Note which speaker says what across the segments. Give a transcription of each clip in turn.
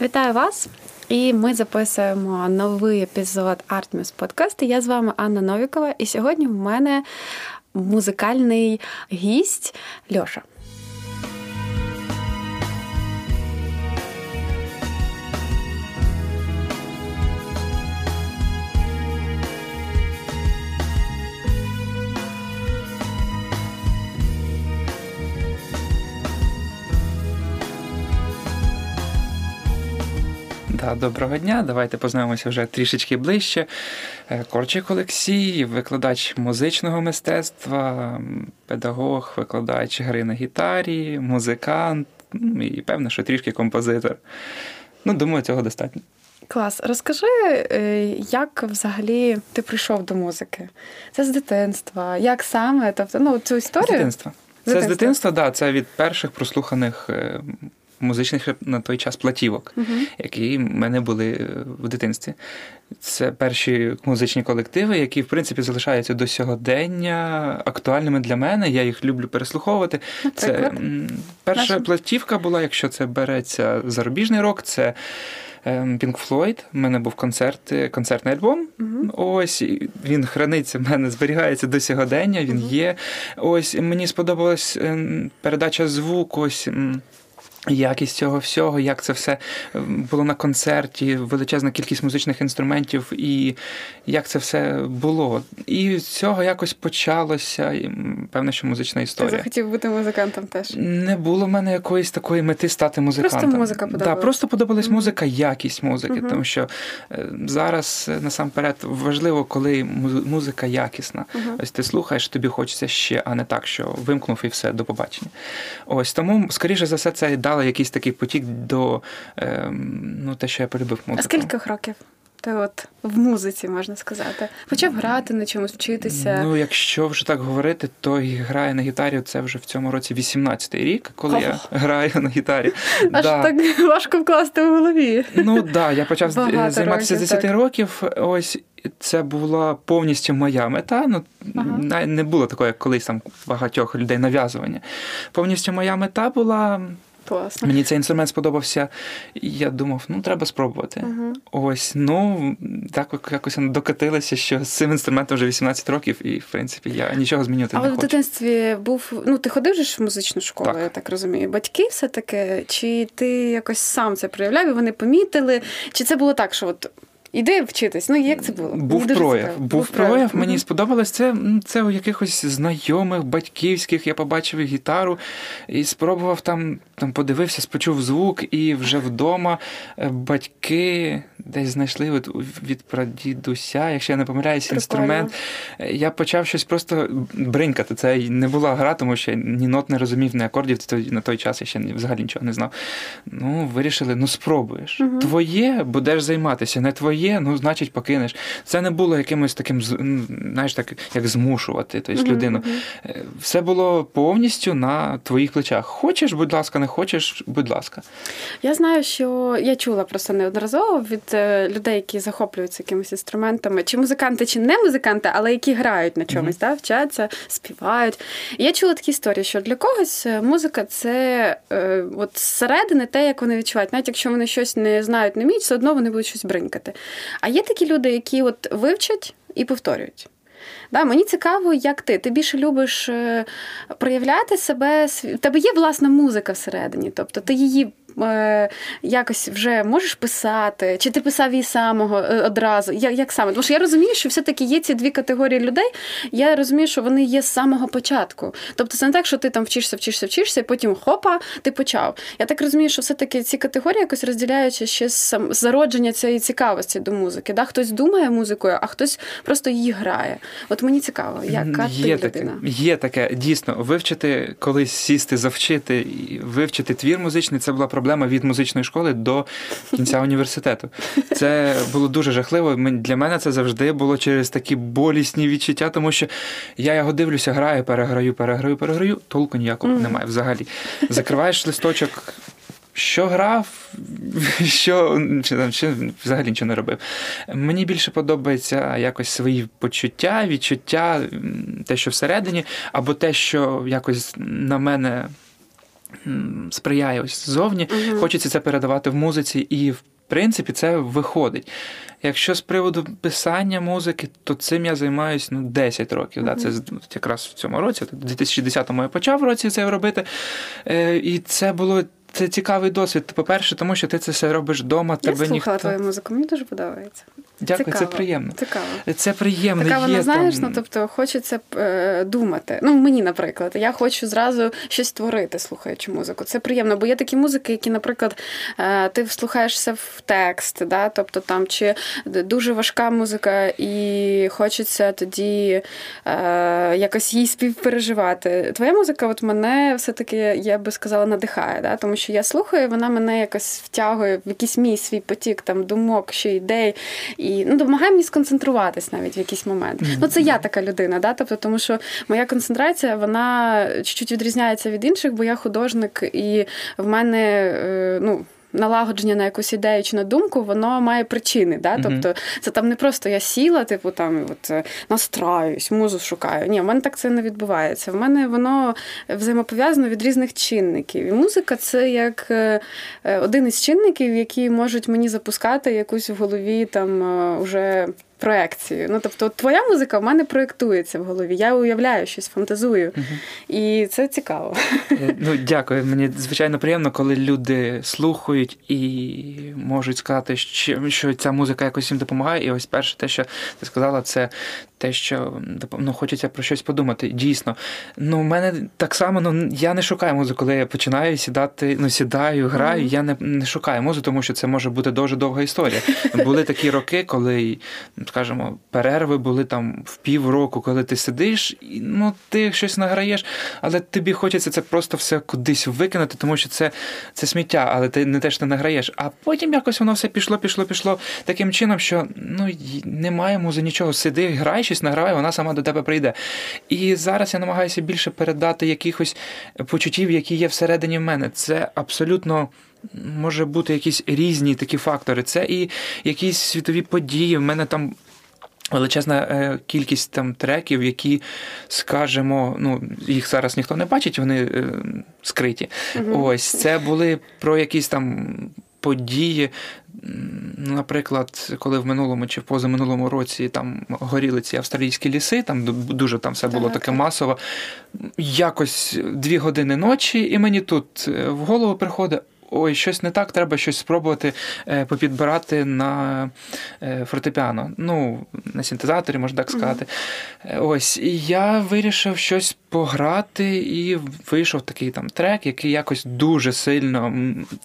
Speaker 1: Вітаю вас! І ми записуємо новий епізод Artmus Podcast. Я з вами Анна Новікова, і сьогодні в мене музикальний гість Льоша.
Speaker 2: Доброго дня, давайте познайомимося вже трішечки ближче. Е, Корчик Олексій, викладач музичного мистецтва, педагог, викладач гри на гітарі, музикант ну, і певно, що трішки композитор. Ну, думаю, цього достатньо.
Speaker 1: Клас, розкажи, е, як взагалі ти прийшов до музики? Це з дитинства. Як саме? Тобто, ну, цю історію? З
Speaker 2: дитинства. Це з дитинства, так, да, це від перших прослуханих е, музичних на той час платівок, uh-huh. які в мене були е, в дитинстві. Це перші музичні колективи, які в принципі залишаються до сьогодення актуальними для мене. Я їх люблю переслуховувати. Наприклад? Це перша Наша? платівка була, якщо це береться зарубіжний рок, це. Ем, Pink Floyd, У мене був концерт, концертний альбом. Uh-huh. Ось він храниться, в мене зберігається до сьогодення. Він uh-huh. є. Ось мені сподобалась ем, передача звуку. Ось Якість цього всього, як це все було на концерті, величезна кількість музичних інструментів, і як це все було. І з цього якось почалося певне, що музична історія.
Speaker 1: Ти захотів бути музикантом теж?
Speaker 2: Не було в мене якоїсь такої мети стати музикантом.
Speaker 1: Просто музика подобалась?
Speaker 2: Да, просто подобалась mm-hmm. музика, якість музики. Mm-hmm. Тому що е, зараз е, насамперед важливо, коли музика якісна. Mm-hmm. Ось ти слухаєш, тобі хочеться ще, а не так, що вимкнув і все, до побачення. Ось тому, скоріше за все, це дало якийсь такий потік до е, ну, те, що я полюбив музику.
Speaker 1: А скільки років? Ти от в музиці можна сказати, почав грати на чомусь вчитися.
Speaker 2: Ну, якщо вже так говорити, то грає на гітарі. Це вже в цьому році 18-й рік, коли oh. я граю на гітарі.
Speaker 1: Аж да. так важко вкласти в голові.
Speaker 2: Ну так, да, я почав Багато займатися з 10 так. років. Ось це була повністю моя мета. Ну ага. не було такого, як колись там багатьох людей нав'язування. Повністю моя мета була
Speaker 1: Класно.
Speaker 2: Мені цей інструмент сподобався, і я думав, ну треба спробувати. Uh-huh. Ось, ну так якось докатилося, що з цим інструментом вже 18 років, і в принципі я нічого змінювати
Speaker 1: Але
Speaker 2: не хочу.
Speaker 1: Але в дитинстві був. Ну, ти ходив же в музичну школу, так. я так розумію. Батьки все таке? чи ти якось сам це проявляв, і вони помітили? Чи це було так, що от Іди вчитись. Ну як це було?
Speaker 2: Був мені прояв. Був, був прояв. Мені mm-hmm. сподобалось це. Це у якихось знайомих, батьківських. Я побачив гітару і спробував там, там подивився, спочув звук, і вже вдома е, батьки десь знайшли от від прадідуся, якщо я не помиляюсь, інструмент. Е, я почав щось просто бринькати. Це не була гра, тому що ні нот не розумів, ні акордів. На той час я ще взагалі нічого не знав. Ну, вирішили, ну спробуєш. Mm-hmm. Твоє будеш займатися, не твоє є, ну значить покинеш. Це не було якимось таким, знаєш, так як змушувати тобто, mm-hmm. людину. Е, все було повністю на твоїх плечах. Хочеш, будь ласка, не хочеш, будь ласка.
Speaker 1: Я знаю, що я чула просто неодноразово від е, людей, які захоплюються якимись інструментами, чи музиканти, чи не музиканти, але які грають на чомусь, mm-hmm. да, вчаться, співають. я чула такі історії, що для когось е, музика це е, от зсередини те, як вони відчувають. Навіть якщо вони щось не знають, не вміють, все одно вони будуть щось бринькати. А є такі люди, які от вивчать і повторюють. Да, Мені цікаво, як ти. Ти більше любиш е, проявляти себе. В тебе є власна музика всередині, тобто ти її якось вже можеш писати, чи ти писав її самого е, одразу? Як, як саме? Тому що я розумію, що все-таки є ці дві категорії людей. Я розумію, що вони є з самого початку. Тобто це не так, що ти там вчишся, вчишся, вчишся, і потім хопа, ти почав. Я так розумію, що все-таки ці категорії якось розділяються ще з зародження цієї цікавості до музики. Да? Хтось думає музикою, а хтось просто її грає. От мені цікаво, яка є ти
Speaker 2: таке, людина? Є таке дійсно вивчити, колись сісти, завчити, вивчити твір музичний. Це була проблема від музичної школи до кінця університету. Це було дуже жахливо. Для мене це завжди було через такі болісні відчуття, тому що я його дивлюся, граю, переграю, переграю, переграю. Толку ніякого немає взагалі. Закриваєш листочок. Що грав, що чи, чи взагалі нічого не робив. Мені більше подобається якось свої почуття, відчуття, те, що всередині, або те, що якось на мене сприяє ось ззовні. Угу. Хочеться це передавати в музиці, і в принципі це виходить. Якщо з приводу писання музики, то цим я займаюся ну, 10 років. Да, Це якраз в цьому році, у 2010-му я почав році це робити. Е, І це було це цікавий досвід. По-перше, тому що ти це все робиш вдома.
Speaker 1: Я тебе слухала ніхто... твою музику, мені дуже подобається.
Speaker 2: Дякую, Цікаво. це приємно.
Speaker 1: Цікаво.
Speaker 2: Це приємно.
Speaker 1: Така вона,
Speaker 2: Є
Speaker 1: знаєш,
Speaker 2: там...
Speaker 1: ну тобто хочеться е, думати. Ну, мені, наприклад, я хочу зразу щось створити, слухаючи музику. Це приємно, бо є такі музики, які, наприклад, е, ти вслухаєшся в текст, да? тобто там чи дуже важка музика, і хочеться тоді е, якось їй співпереживати. Твоя музика, от мене все-таки, я би сказала, надихає, да? тому що я слухаю, вона мене якось втягує в якийсь мій свій потік там думок, ще ідей. І ну, допомагає мені сконцентруватись навіть в якийсь момент. Mm-hmm. Ну, це я така людина, да? тобто, тому що моя концентрація вона чуть-чуть відрізняється від інших, бо я художник, і в мене е, ну налагодження на якусь ідею чи на думку, воно має причини. Да? Mm-hmm. Тобто це там не просто я сіла, типу там от е, настраюсь, музу шукаю. Ні, в мене так це не відбувається. В мене воно взаємопов'язано від різних чинників. І музика це як е, е, один із чинників, які можуть мені запускати якусь в голові там уже проекцію. Ну, тобто, твоя музика в мене проєктується в голові. Я уявляю щось, фантазую. Угу. І це цікаво.
Speaker 2: Е, ну, Дякую. Мені звичайно приємно, коли люди слухають і можуть сказати, що ця музика якось їм допомагає. І ось перше, те, що ти сказала, це те, що ну, хочеться про щось подумати. Дійсно. Ну, в мене так само ну, я не шукаю музику, коли я починаю сідати, ну, сідаю, граю. Mm-hmm. Я не не шукаю музику, тому що це може бути дуже довга історія. Були такі роки, коли скажімо, перерви були там в півроку, коли ти сидиш, і ну ти щось награєш, але тобі хочеться це просто все кудись викинути, тому що це це сміття, але ти не теж не награєш. А потім якось воно все пішло, пішло, пішло таким чином, що ну немає музи нічого. Сиди, грай щось, награй, вона сама до тебе прийде. І зараз я намагаюся більше передати якихось почуттів, які є всередині в мене. Це абсолютно може бути якісь різні такі фактори. Це і якісь світові події. В мене там. Величезна е, кількість там треків, які, скажімо, ну їх зараз ніхто не бачить, вони е, скриті. Угу. Ось це були про якісь там події. Наприклад, коли в минулому чи в позаминулому році там горіли ці австралійські ліси, там дуже там все було так, таке масово. Якось дві години ночі, і мені тут е, в голову приходить ой, щось не так, треба щось спробувати е, попідбирати на е, фортепіано. Ну, на синтезаторі, можна так сказати. Mm-hmm. Ось, і я вирішив щось пограти, і вийшов такий там трек, який якось дуже сильно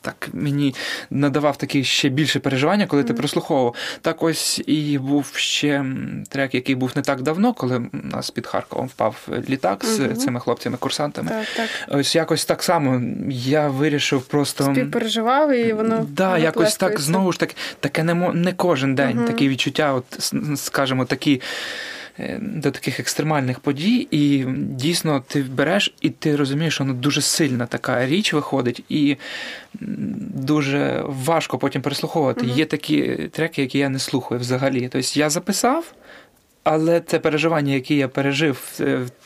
Speaker 2: так мені надавав такі ще більше переживання, коли mm-hmm. ти прослуховував. Так ось і був ще трек, який був не так давно, коли у нас під Харковом впав літак mm-hmm. з цими хлопцями-курсантами.
Speaker 1: Так, так.
Speaker 2: Ось якось так само я вирішив просто
Speaker 1: співпереживав, і воно
Speaker 2: да, якось так знову ж таки, таке не не кожен день uh такі відчуття, от скажімо, такі. Е, до таких екстремальних подій, і дійсно ти береш, і ти розумієш, що вона дуже сильна така річ виходить, і дуже важко потім переслуховувати. uh Є такі треки, які я не слухаю взагалі. Тобто я записав, але це переживання, яке я пережив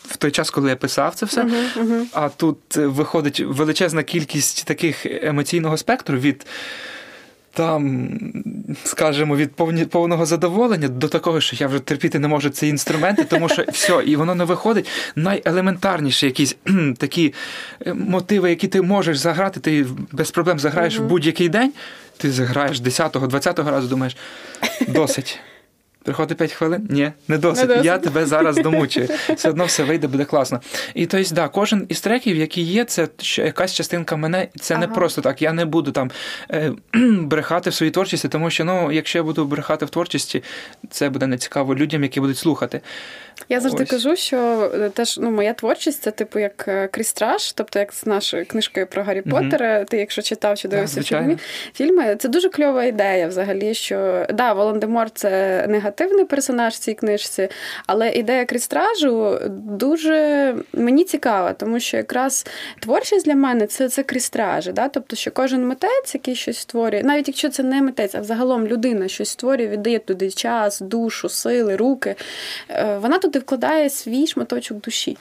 Speaker 2: в той час, коли я писав це все. Uh-huh, uh-huh. А тут е, виходить величезна кількість таких емоційного спектру від. Там, скажімо, від повні, повного задоволення до такого, що я вже терпіти не можу ці інструменти, тому що все, і воно не виходить. Найелементарніші якісь такі е, мотиви, які ти можеш заграти, ти без проблем заграєш в будь-який день. Ти заграєш 10-го, 20-го разу, думаєш, досить. Приходить 5 хвилин? Ні, не досить. Не досить. Я тебе зараз домучую. Все одно все вийде, буде класно. І тобто, да, кожен із треків, які є, це якась частинка мене. Це ага. не просто так. Я не буду там е, брехати в своїй творчості, тому що ну, якщо я буду брехати в творчості, це буде нецікаво людям, які будуть слухати.
Speaker 1: Я завжди Ось. кажу, що е, теж ну, моя творчість це типу як е, крістраж, тобто як з нашою книжкою про Гаррі угу. Поттера. Ти, якщо читав чи дивився фільми, фільми, це дуже кльова ідея взагалі. Що да, Волан-де-Мор це негативний персонаж в цій книжці, але ідея крістражу дуже мені цікава, тому що якраз творчість для мене це це крістражі. Да? Тобто, що кожен митець, який щось створює, навіть якщо це не митець, а взагалом людина щось створює, віддає туди час, душу, сили, руки. Е, вона туди вкладає свій шматочок душі.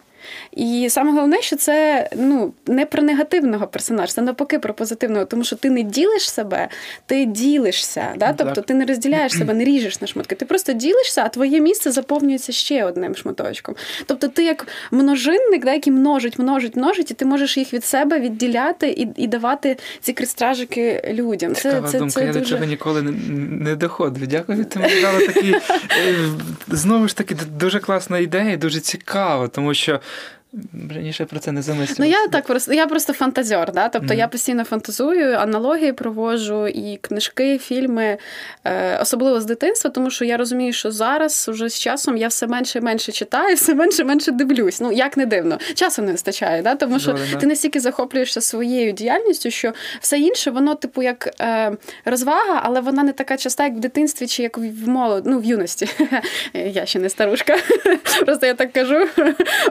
Speaker 1: І саме головне, що це ну, не про негативного персонажа, це навпаки про позитивного, тому що ти не ділиш себе, ти ділишся. Да? Тобто ти не розділяєш себе, не ріжеш на шматки. Ти просто ділишся, а твоє місце заповнюється ще одним шматочком. Тобто ти як множинник, да, який множить, множить, множить, і ти можеш їх від себе відділяти і і давати ці кристражики людям.
Speaker 2: Це, Цікава це, думка, це я дуже... до цього ніколи не, не доходив. Дякую, ти мені дала такі е, знову ж таки дуже класна ідея, дуже цікаво, тому що. Раніше про це не замислювався.
Speaker 1: Ну я так просто я просто фантазер, да? тобто mm-hmm. я постійно фантазую, аналогії проводжу і книжки, фільми, е, особливо з дитинства, тому що я розумію, що зараз уже з часом я все менше і менше читаю, все менше і менше дивлюсь. Ну як не дивно, часу не вистачає, да? тому що Добре, ти настільки захоплюєшся своєю діяльністю, що все інше, воно, типу, як е, розвага, але вона не така часта, як в дитинстві чи як в молод... ну, в юності. Я ще не старушка, просто я так кажу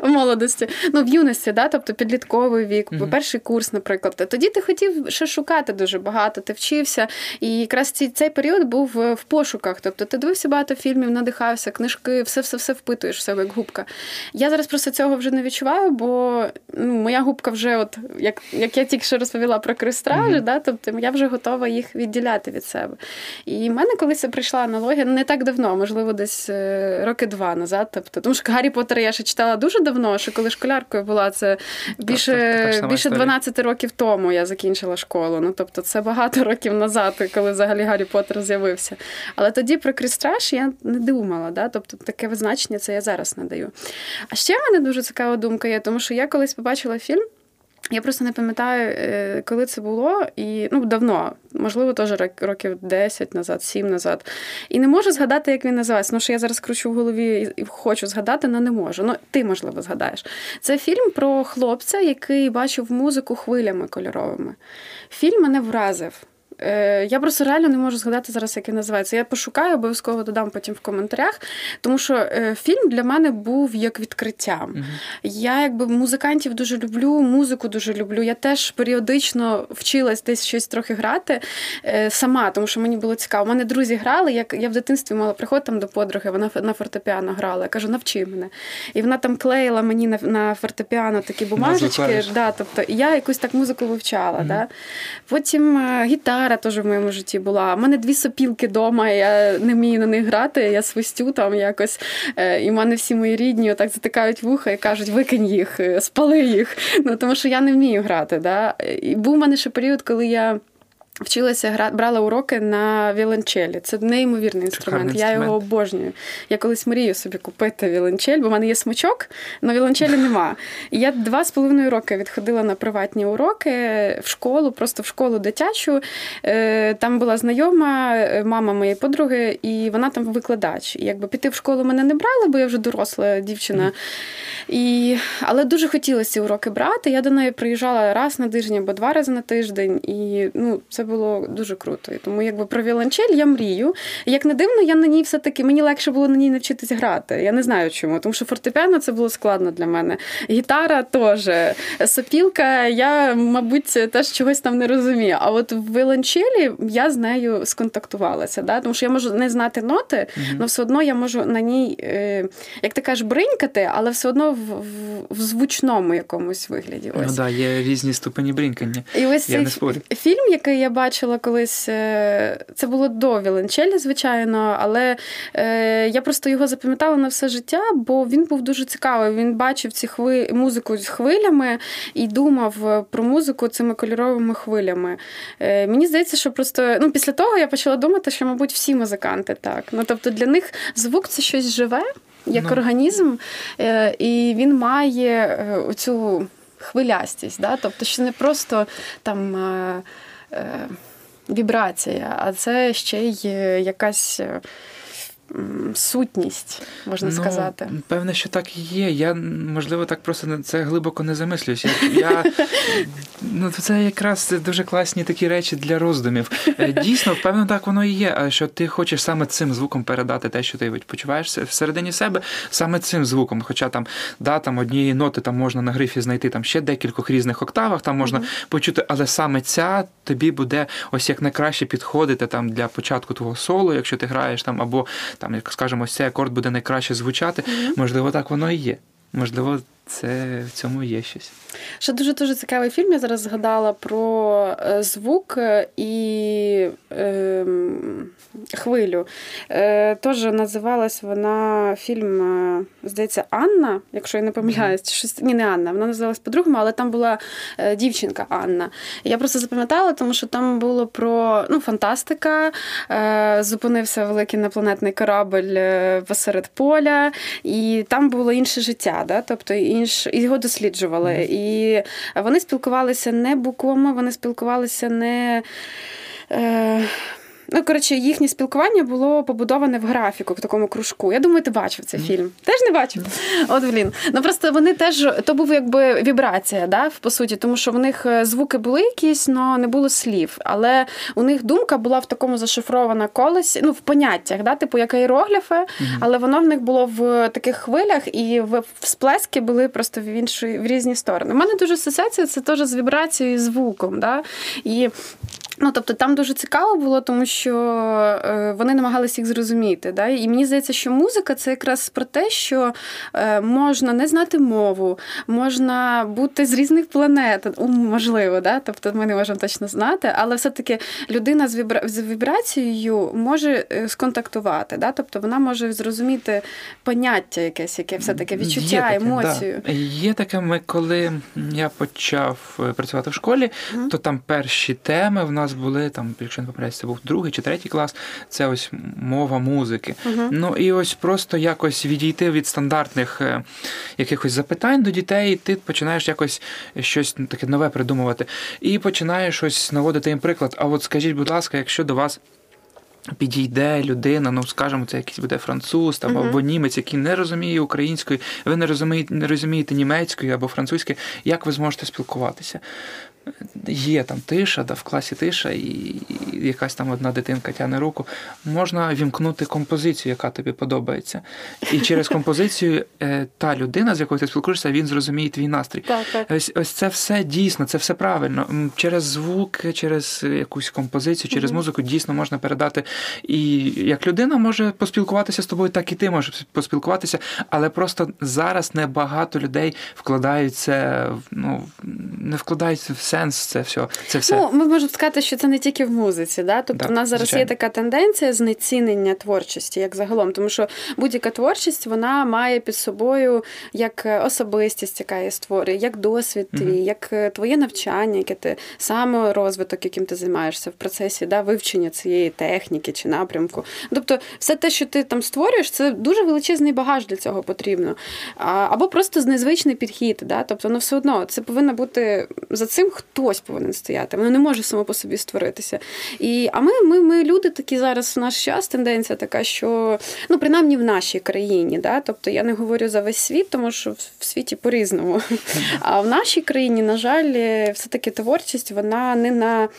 Speaker 1: в молодості ну в юності, да, тобто підлітковий вік, mm перший курс, наприклад. Тоді ти хотів ще шукати дуже багато, ти вчився. І якраз цей, цей період був в пошуках. Тобто ти дивився багато фільмів, надихався, книжки, все все все впитуєш в себе як губка. Я зараз просто цього вже не відчуваю, бо ну, моя губка вже, от як як я тільки що розповіла про кристражі, mm да, тобто я вже готова їх відділяти від себе. І в мене колись прийшла аналогія не так давно, можливо, десь е, роки два назад. Тобто, тому що Гаррі Поттера я ще читала дуже давно, що коли школяркою була. Це більше так, так, більше 12 років тому я закінчила школу. Ну тобто, це багато років назад, коли взагалі Гаррі Поттер з'явився. Але тоді про крістраж я не думала. Да? Тобто таке визначення це я зараз надаю. А ще в мене дуже цікава думка є, тому що я колись побачила фільм. Я просто не пам'ятаю, е, коли це було, і ну давно, можливо, теж років 10 назад, 7 назад. І не можу згадати, як він називається. Ну, що я зараз кручу в голові і хочу згадати, але не можу. Ну, ти, можливо, згадаєш. Це фільм про хлопця, який бачив музику хвилями кольоровими. Фільм мене вразив. Е, я просто реально не можу згадати зараз, як він називається. Я пошукаю, обов'язково додам потім в коментарях, тому що е, фільм для мене був як відкриттям. uh Я якби музикантів дуже люблю, музику дуже люблю. Я теж періодично вчилась десь щось трохи грати е, сама, тому що мені було цікаво. У мене друзі грали. Як я в дитинстві мала приход там до подруги, вона на фортепіано грала. Я кажу, навчи мене. І вона там клеїла мені на на фортепіано такі бумажечки. Да, тобто, І я якусь так музику вивчала. uh Да. Потім гітара гітара теж в моєму житті була. У мене дві сопілки вдома, я не вмію на них грати, я свистю там якось. Е, і в мене всі мої рідні отак затикають вуха і кажуть, викинь їх, е, спали їх. Ну, Тому що я не вмію грати. Да? І був у мене ще період, коли я. Вчилася гра, брала уроки на віолончелі. Це неймовірний інструмент. інструмент. Я його обожнюю. Я колись мрію собі купити віолончель, бо в мене є смичок, але віолончелі нема. І я два з половиною роки відходила на приватні уроки в школу, просто в школу дитячу. Е, там була знайома е, мама моєї подруги, і вона там викладач. І якби піти в школу мене не брали, бо я вже доросла дівчина. І... Але дуже хотілося ці уроки брати. Я до неї приїжджала раз на тиждень або два рази на тиждень. І ну, це було дуже круто. І тому якби про віолончель я мрію. І, як не дивно, я на ній все-таки мені легше було на ній навчитись грати. Я не знаю чому, тому що фортепіано це було складно для мене. Гітара теж. Сопілка, я, мабуть, теж чогось там не розумію. А от в віолончелі я з нею сконтактувалася. Да? Тому що я можу не знати ноти, але все одно я можу на ній, е, як ти кажеш, бринькати, але все одно в, в, в звучному якомусь вигляді.
Speaker 2: Ось. Ну так, є різні ступені бринькання. І ось я цей не
Speaker 1: фільм, який я бачила колись, е, це було до Віленчелі, звичайно, але е, я просто його запам'ятала на все життя, бо він був дуже цікавий. Він бачив ці хви... музику з хвилями і думав про музику цими кольоровими хвилями. Е, мені здається, що просто ну, після того я почала думати, що, мабуть, всі музиканти так. Ну, Тобто для них звук це щось живе. Як ну. організм, і він має оцю хвилястість, да? тобто, що не просто там Е, вібрація, а це ще й якась е, сутність, можна
Speaker 2: ну,
Speaker 1: сказати.
Speaker 2: Певне, що так і є. Я, можливо, так просто це глибоко не замислююсь. Я, ну, Це якраз дуже класні такі речі для роздумів. Е, дійсно, певно, так воно і є. Що ти хочеш саме цим звуком передати те, що ти почуваєш всередині себе, саме цим звуком. Хоча там да, там однієї ноти там можна на грифі знайти там ще декількох різних октавах, там можна mm-hmm. почути, але саме ця тобі буде ось як найкраще підходити там для початку твого соло, якщо ти граєш там, або там, як скажемо, цей акорд буде найкраще звучати. Можливо, так воно і є. Можливо, це в цьому є щось.
Speaker 1: Ще дуже дуже цікавий фільм. Я зараз згадала про е, звук е, і е, хвилю. Е, Тож називалась вона фільм, е, здається, Анна, якщо я не помиляюсь, щось ні, не Анна. Вона називалась по-другому, але там була дівчинка Анна. Я просто запам'ятала, тому що там було про ну, фантастика. Е, Зупинився великий інопланетний корабль посеред поля, і там було інше життя. Да? Тобто інш... його досліджували. І вони спілкувалися не буквами, вони спілкувалися не. Е, Ну, коротше, їхнє спілкування було побудоване в графіку, в такому кружку. Я думаю, ти бачив цей фільм. Теж не бачив? От блін. Ну просто вони теж то був якби вібрація, да, по суті, тому що в них е, звуки були якісь, але не було слів. Але у них думка була в такому зашифрована колесі, ну в поняттях, да, типу як аерогліфи, але воно в них було в таких хвилях, і в сплески були просто в інші в різні сторони. У мене дуже асоціація це теж з вібрацією і звуком. Да? І Ну, тобто там дуже цікаво було, тому що е, вони намагалися їх зрозуміти. Да? І мені здається, що музика це якраз про те, що е, можна не знати мову, можна бути з різних планет, можливо, да? тобто ми не можемо точно знати, але все-таки людина з, вібра... з вібрацією може е, сконтактувати. Да? Тобто вона може зрозуміти поняття якесь, яке все-таки відчуття, Є таке, емоцію.
Speaker 2: Да. Є таке, ми коли я почав працювати в школі, mm то там перші теми в нас нас були там, якщо не помиляюсь, це був другий чи третій клас, це ось мова музики. Uh-huh. Ну і ось просто якось відійти від стандартних е, якихось запитань до дітей, і ти починаєш якось щось таке нове придумувати. І починаєш ось наводити їм приклад. А от скажіть, будь ласка, якщо до вас. Підійде людина, ну скажімо, це якийсь буде француз там, uh-huh. або німець, який не розуміє української, ви не розумієте, не розумієте німецької або французької, як ви зможете спілкуватися? Є там тиша, да, в класі тиша, і якась там одна дитинка тягне руку, можна вімкнути композицію, яка тобі подобається. І через композицію е, та людина, з якою ти спілкуєшся, він зрозуміє твій настрій.
Speaker 1: Так, так.
Speaker 2: Ось ось це все дійсно, це все правильно. Через звук, через якусь композицію, через угу. музику дійсно можна передати. І як людина може поспілкуватися з тобою, так і ти можеш поспілкуватися, але просто зараз небагато людей вкладаються, ну не вкладаються в сенс це все. Це все.
Speaker 1: Ну, ми можемо сказати, що це не тільки в музиці. Да? Тобто да, в нас зараз звичайно. є така тенденція знецінення творчості, як загалом, тому що будь-яка творчість вона має під собою як особистість, яка її створює, як досвід твій, mm як е, твоє навчання, яке ти саморозвиток, яким ти займаєшся в процесі да, вивчення цієї техніки чи напрямку. Тобто, все те, що ти там створюєш, це дуже величезний багаж для цього потрібно. Або просто незвичний підхід. Да? Тобто, ну все одно це повинно бути за цим хтось повинен стояти. Воно не може само по собі створитися. І, А ми, ми, ми люди такі зараз в наш час тенденція така, що ну, принаймні в нашій країні. Да? Тобто я не говорю за весь світ, тому що в світі по-різному. А в нашій країні, на жаль, все-таки творчість, вона не на.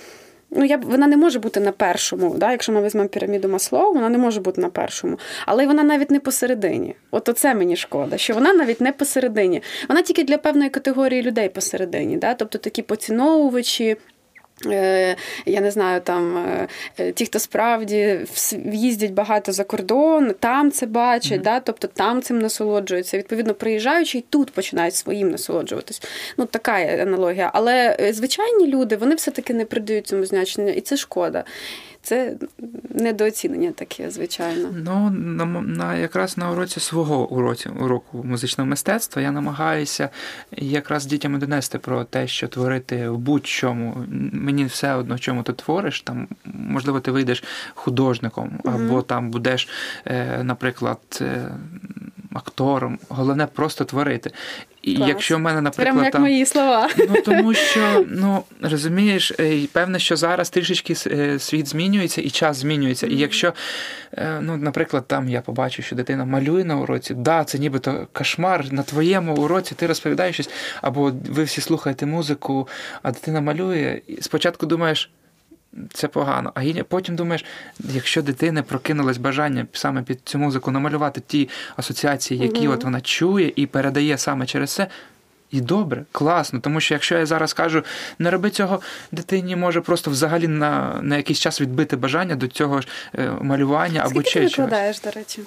Speaker 1: Ну, я вона не може бути на першому. Да? Якщо ми візьмемо піраміду Маслоу, вона не може бути на першому. Але вона навіть не посередині. От оце мені шкода, що вона навіть не посередині. Вона тільки для певної категорії людей посередині. Да? Тобто такі поціновувачі. Е, я не знаю, там е, е, ті, хто справді їздять багато за кордон, там це бачать, mm-hmm. да, тобто там цим насолоджуються. Відповідно, приїжджаючи і тут починають своїм насолоджуватись. Ну, така аналогія. Але звичайні люди вони все-таки не придають цьому значення, і це шкода. Це недооцінення таке, звичайно.
Speaker 2: Ну на, на якраз на уроці свого уроці, уроку музичного мистецтва я намагаюся якраз дітям донести про те, що творити в будь-чому. Мені все одно, в чому ти твориш. Там можливо, ти вийдеш художником, або mm там будеш, е, наприклад. Е, актором, головне просто творити. Клас. якщо в мене, наприклад,
Speaker 1: Прямо як
Speaker 2: там,
Speaker 1: мої слова.
Speaker 2: Ну тому що ну розумієш, е, певне, що зараз трішечки е, світ змінюється і час змінюється. Mm-hmm. І якщо, е, ну, наприклад, там я побачу, що дитина малює на уроці, да, це нібито кошмар на твоєму уроці, ти розповідаєш щось, або ви всі слухаєте музику, а дитина малює, і спочатку думаєш це погано. А потім думаєш, якщо дитини прокинулось бажання саме під цю музику намалювати ті асоціації, які угу. от вона чує і передає саме через це. І добре, класно, тому що якщо я зараз кажу, не роби цього, дитині може просто взагалі на на якийсь час відбити бажання до цього ж е, малювання
Speaker 1: Скільки
Speaker 2: або
Speaker 1: чи ти викладаєш, до речі?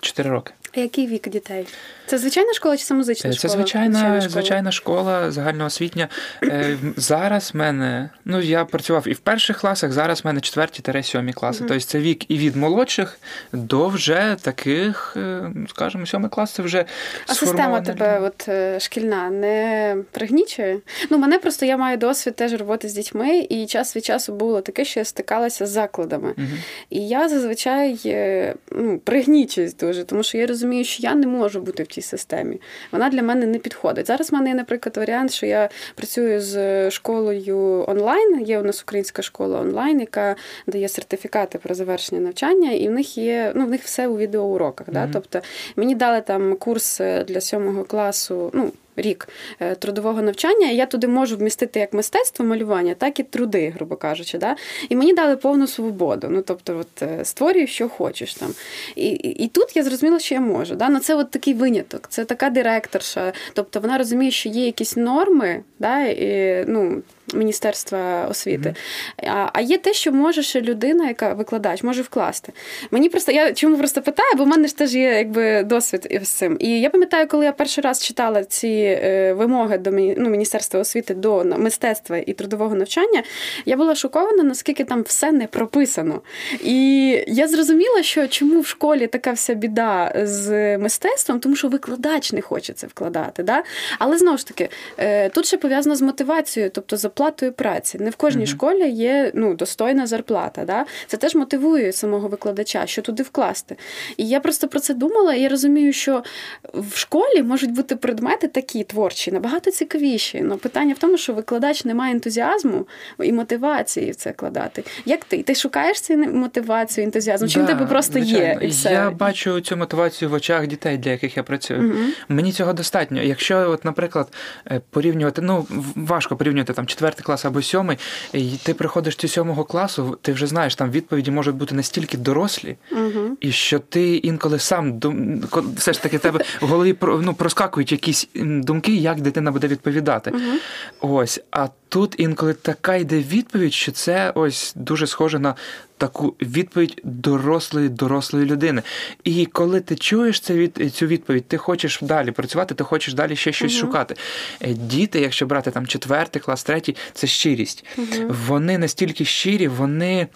Speaker 2: Чотири роки.
Speaker 1: А який вік дітей? Це звичайна школа чи це музична
Speaker 2: Це
Speaker 1: школа?
Speaker 2: звичайна
Speaker 1: школа?
Speaker 2: звичайна школа загальноосвітня. Е, зараз в мене, ну я працював і в перших класах, зараз в мене четверті та сьомі класи. Тобто це вік і від молодших до вже таких, е, скажімо, сьомий клас це вже
Speaker 1: А система тебе, от е, шкільна, не пригнічує? Ну, мене просто я маю досвід теж роботи з дітьми, і час від часу було таке, що я стикалася з закладами.
Speaker 2: Угу.
Speaker 1: І я зазвичай ну, пригнічуюсь дуже, тому що я розумію, що я не можу бути в цій системі. Вона для мене не підходить. Зараз в мене є, наприклад, варіант, що я працюю з школою онлайн. Є у нас українська школа онлайн, яка дає сертифікати про завершення навчання, і в них є ну, в них все у відеоуроках. Mm-hmm. Да? Тобто мені дали там курс для сьомого класу. ну, рік е, трудового навчання, і я туди можу вмістити як мистецтво малювання, так і труди, грубо кажучи. Да? І мені дали повну свободу. Ну, тобто, от, е, створюй, що хочеш там. І і, і тут я зрозуміла, що я можу. Да? Ну, Це от такий виняток, це така директорша. Тобто вона розуміє, що є якісь норми, да? і, ну, Міністерства освіти. Mm-hmm. А а є те, що може ще людина, яка викладач, може вкласти. Мені просто я чому просто питаю, бо в мене ж теж є якби досвід з цим. І я пам'ятаю, коли я перший раз читала ці е, вимоги до ну, Міністерства освіти до мистецтва і трудового навчання, я була шокована, наскільки там все не прописано. І я зрозуміла, що чому в школі така вся біда з мистецтвом, тому що викладач не хоче це вкладати. Да? Але знову ж таки, е, тут ще пов'язано з мотивацією, тобто з оплатою праці. Не в кожній mm-hmm. школі є ну, достойна зарплата. Да? Це теж мотивує самого викладача, що туди вкласти. І я просто про це думала, і я розумію, що в школі можуть бути предмети такі творчі, набагато цікавіші. Но питання в тому, що викладач не має ентузіазму і мотивації в це кладати. Як ти? Ти шукаєш цю мотивацію, ентузіазм? Чим да, тебе просто звичайно. є? І все?
Speaker 2: Я бачу цю мотивацію в очах дітей, для яких я працюю. Mm-hmm. Мені цього достатньо. Якщо, от, наприклад, е, порівнювати, ну важко порівнювати там четвертий клас або сьомий, і ти приходиш до сьомого класу, ти вже знаєш, там відповіді можуть бути настільки дорослі, uh-huh. і що ти інколи сам все ж таки тебе в голові ну, проскакують якісь думки, як дитина буде відповідати. Uh-huh. Ось, а тут інколи така йде відповідь, що це ось дуже схоже на таку відповідь дорослої, дорослої людини. І коли ти чуєш це від цю відповідь, ти хочеш далі працювати, ти хочеш далі ще щось uh-huh. шукати. Е, діти, якщо брати там четвертий клас, третій, це щирість. Uh-huh. Вони настільки щирі, вони.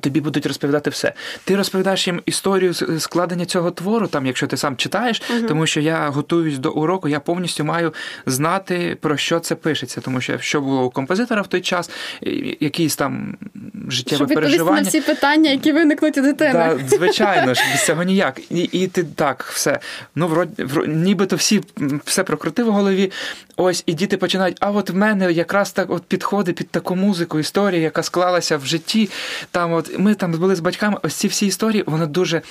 Speaker 2: Тобі будуть розповідати все. Ти розповідаєш їм історію складення цього твору, там, якщо ти сам читаєш, uh-huh. тому що я готуюсь до уроку, я повністю маю знати, про що це пишеться, тому що що було у композитора в той час, якісь там життєве Щоб переживання.
Speaker 1: на всі питання, які виникнуть у дитини.
Speaker 2: Да, Звичайно ж, без цього ніяк. І і ти так, все. Ну, вроді, вроді, нібито всі все прокрутив у голові. Ось, і діти починають, а от в мене якраз так от підходить під таку музику, історія, яка склалася в житті. Там от Ми там були з батьками, ось ці всі історії, вони дуже,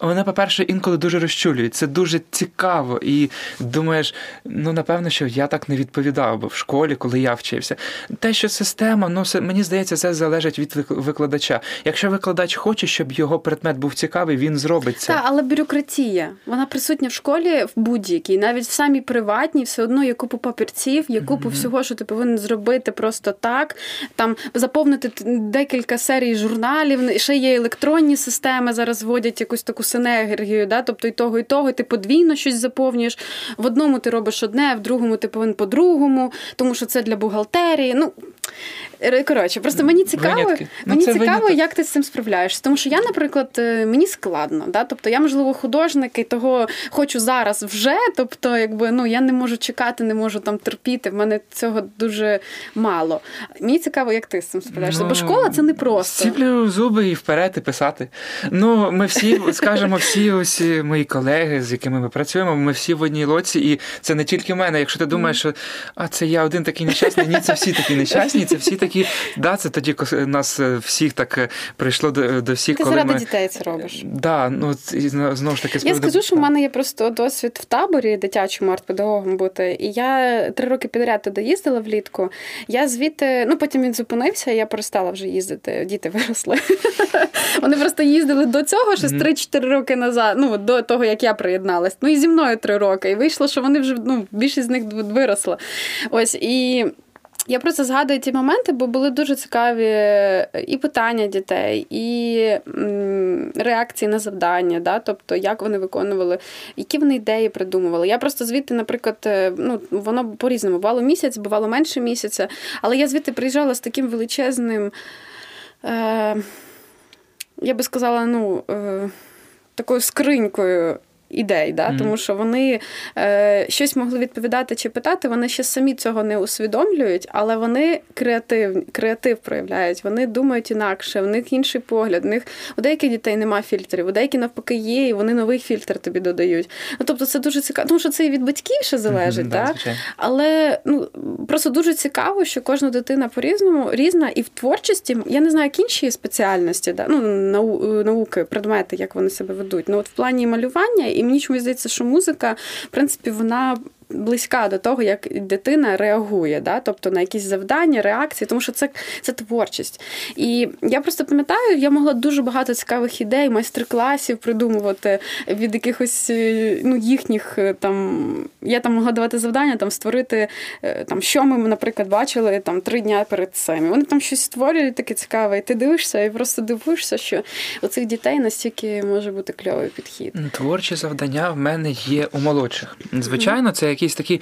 Speaker 2: вони, по-перше, інколи дуже розчулюють. Це дуже цікаво. І думаєш, ну, напевно, що я так не відповідав би в школі, коли я вчився. Те, що система, ну, мені здається, це залежить від викладача. Якщо викладач хоче, щоб його предмет був цікавий, він зробить це.
Speaker 1: Так, але бюрократія, вона присутня в школі в будь-якій, навіть в самій приватній, все одно є купу папірців, є купу mm-hmm. всього, що ти повинен зробити просто так. Там заповнити декілька серій журналів, ще є електронні системи. Зараз вводять якусь таку синергію, да? тобто і того, і того, і ти подвійно щось заповнюєш. В одному ти робиш одне, в другому ти повинен по-другому, тому що це для бухгалтерії. Ну Коротше, просто мені цікаво, Винятки. Ну, мені цікаво, виняток. як ти з цим справляєшся. Тому що я, наприклад, е, мені складно. Да? Тобто я, можливо, художник і того хочу зараз вже. Тобто, якби ну я не можу чекати, не можу там терпіти. В мене цього дуже мало. Мені цікаво, як ти з цим справляєшся. Ну, Бо школа це не просто.
Speaker 2: Сіплю зуби і вперед і писати. Ну, ми всі, скажемо, всі ось мої колеги, з якими ми працюємо, ми всі в одній лоці, і це не тільки в мене. Якщо ти думаєш, що а це я один такий нещасний, ні, це всі такі нещасні, це всі такі. Да, це тоді нас е, всіх так е, прийшло до до всіх,
Speaker 1: Ти
Speaker 2: коли
Speaker 1: заради
Speaker 2: ми...
Speaker 1: дітей це робиш.
Speaker 2: Да, ну знову ж таки
Speaker 1: Я скажу, що в мене є просто досвід в таборі дитячому артпедагогом бути. І я три роки підряд туди їздила влітку. Я звідти, ну потім він зупинився, я перестала вже їздити. Діти виросли. Вони просто їздили до цього ще 3-4 роки назад. Ну до того як я приєдналась. Ну і зі мною три роки. І вийшло, що вони вже ну більшість з них виросла. Ось і. Я просто згадую ті моменти, бо були дуже цікаві е, і питання дітей, і реакції на завдання, да? тобто як вони виконували, які вони ідеї придумували. Я просто звідти, наприклад, е, ну, воно по-різному бувало місяць, бувало менше місяця, але я звідти приїжджала з таким величезним. Е, Я би сказала, ну, е, такою скринькою ідей, да? Mm-hmm. тому що вони е, щось могли відповідати чи питати, вони ще самі цього не усвідомлюють, але вони креатив креатив проявляють, вони думають інакше, у них інший погляд. У них у деяких дітей немає фільтрів, у деяких навпаки є, і вони новий фільтр тобі додають. Ну тобто, це дуже цікаво, тому що це і від батьків ще залежить, mm-hmm, да? але ну просто дуже цікаво, що кожна дитина по-різному різна, і в творчості я не знаю, як інші спеціальності, да? ну науки, предмети, як вони себе ведуть. Ну от в плані малювання і мені чомусь здається, що музика, в принципі, вона близька до того, як дитина реагує, да? тобто на якісь завдання, реакції, тому що це це творчість. І я просто пам'ятаю, я могла дуже багато цікавих ідей, майстер-класів придумувати від якихось е, ну, їхніх е, там. Я там могла давати завдання, там створити, е, там, що ми, наприклад, бачили там три дня перед цим. Вони там щось створюють таке цікаве, і ти дивишся і просто дивишся, що у цих дітей настільки може бути кльовий підхід.
Speaker 2: Творчі завдання в мене є у молодших. Звичайно, це якісь такі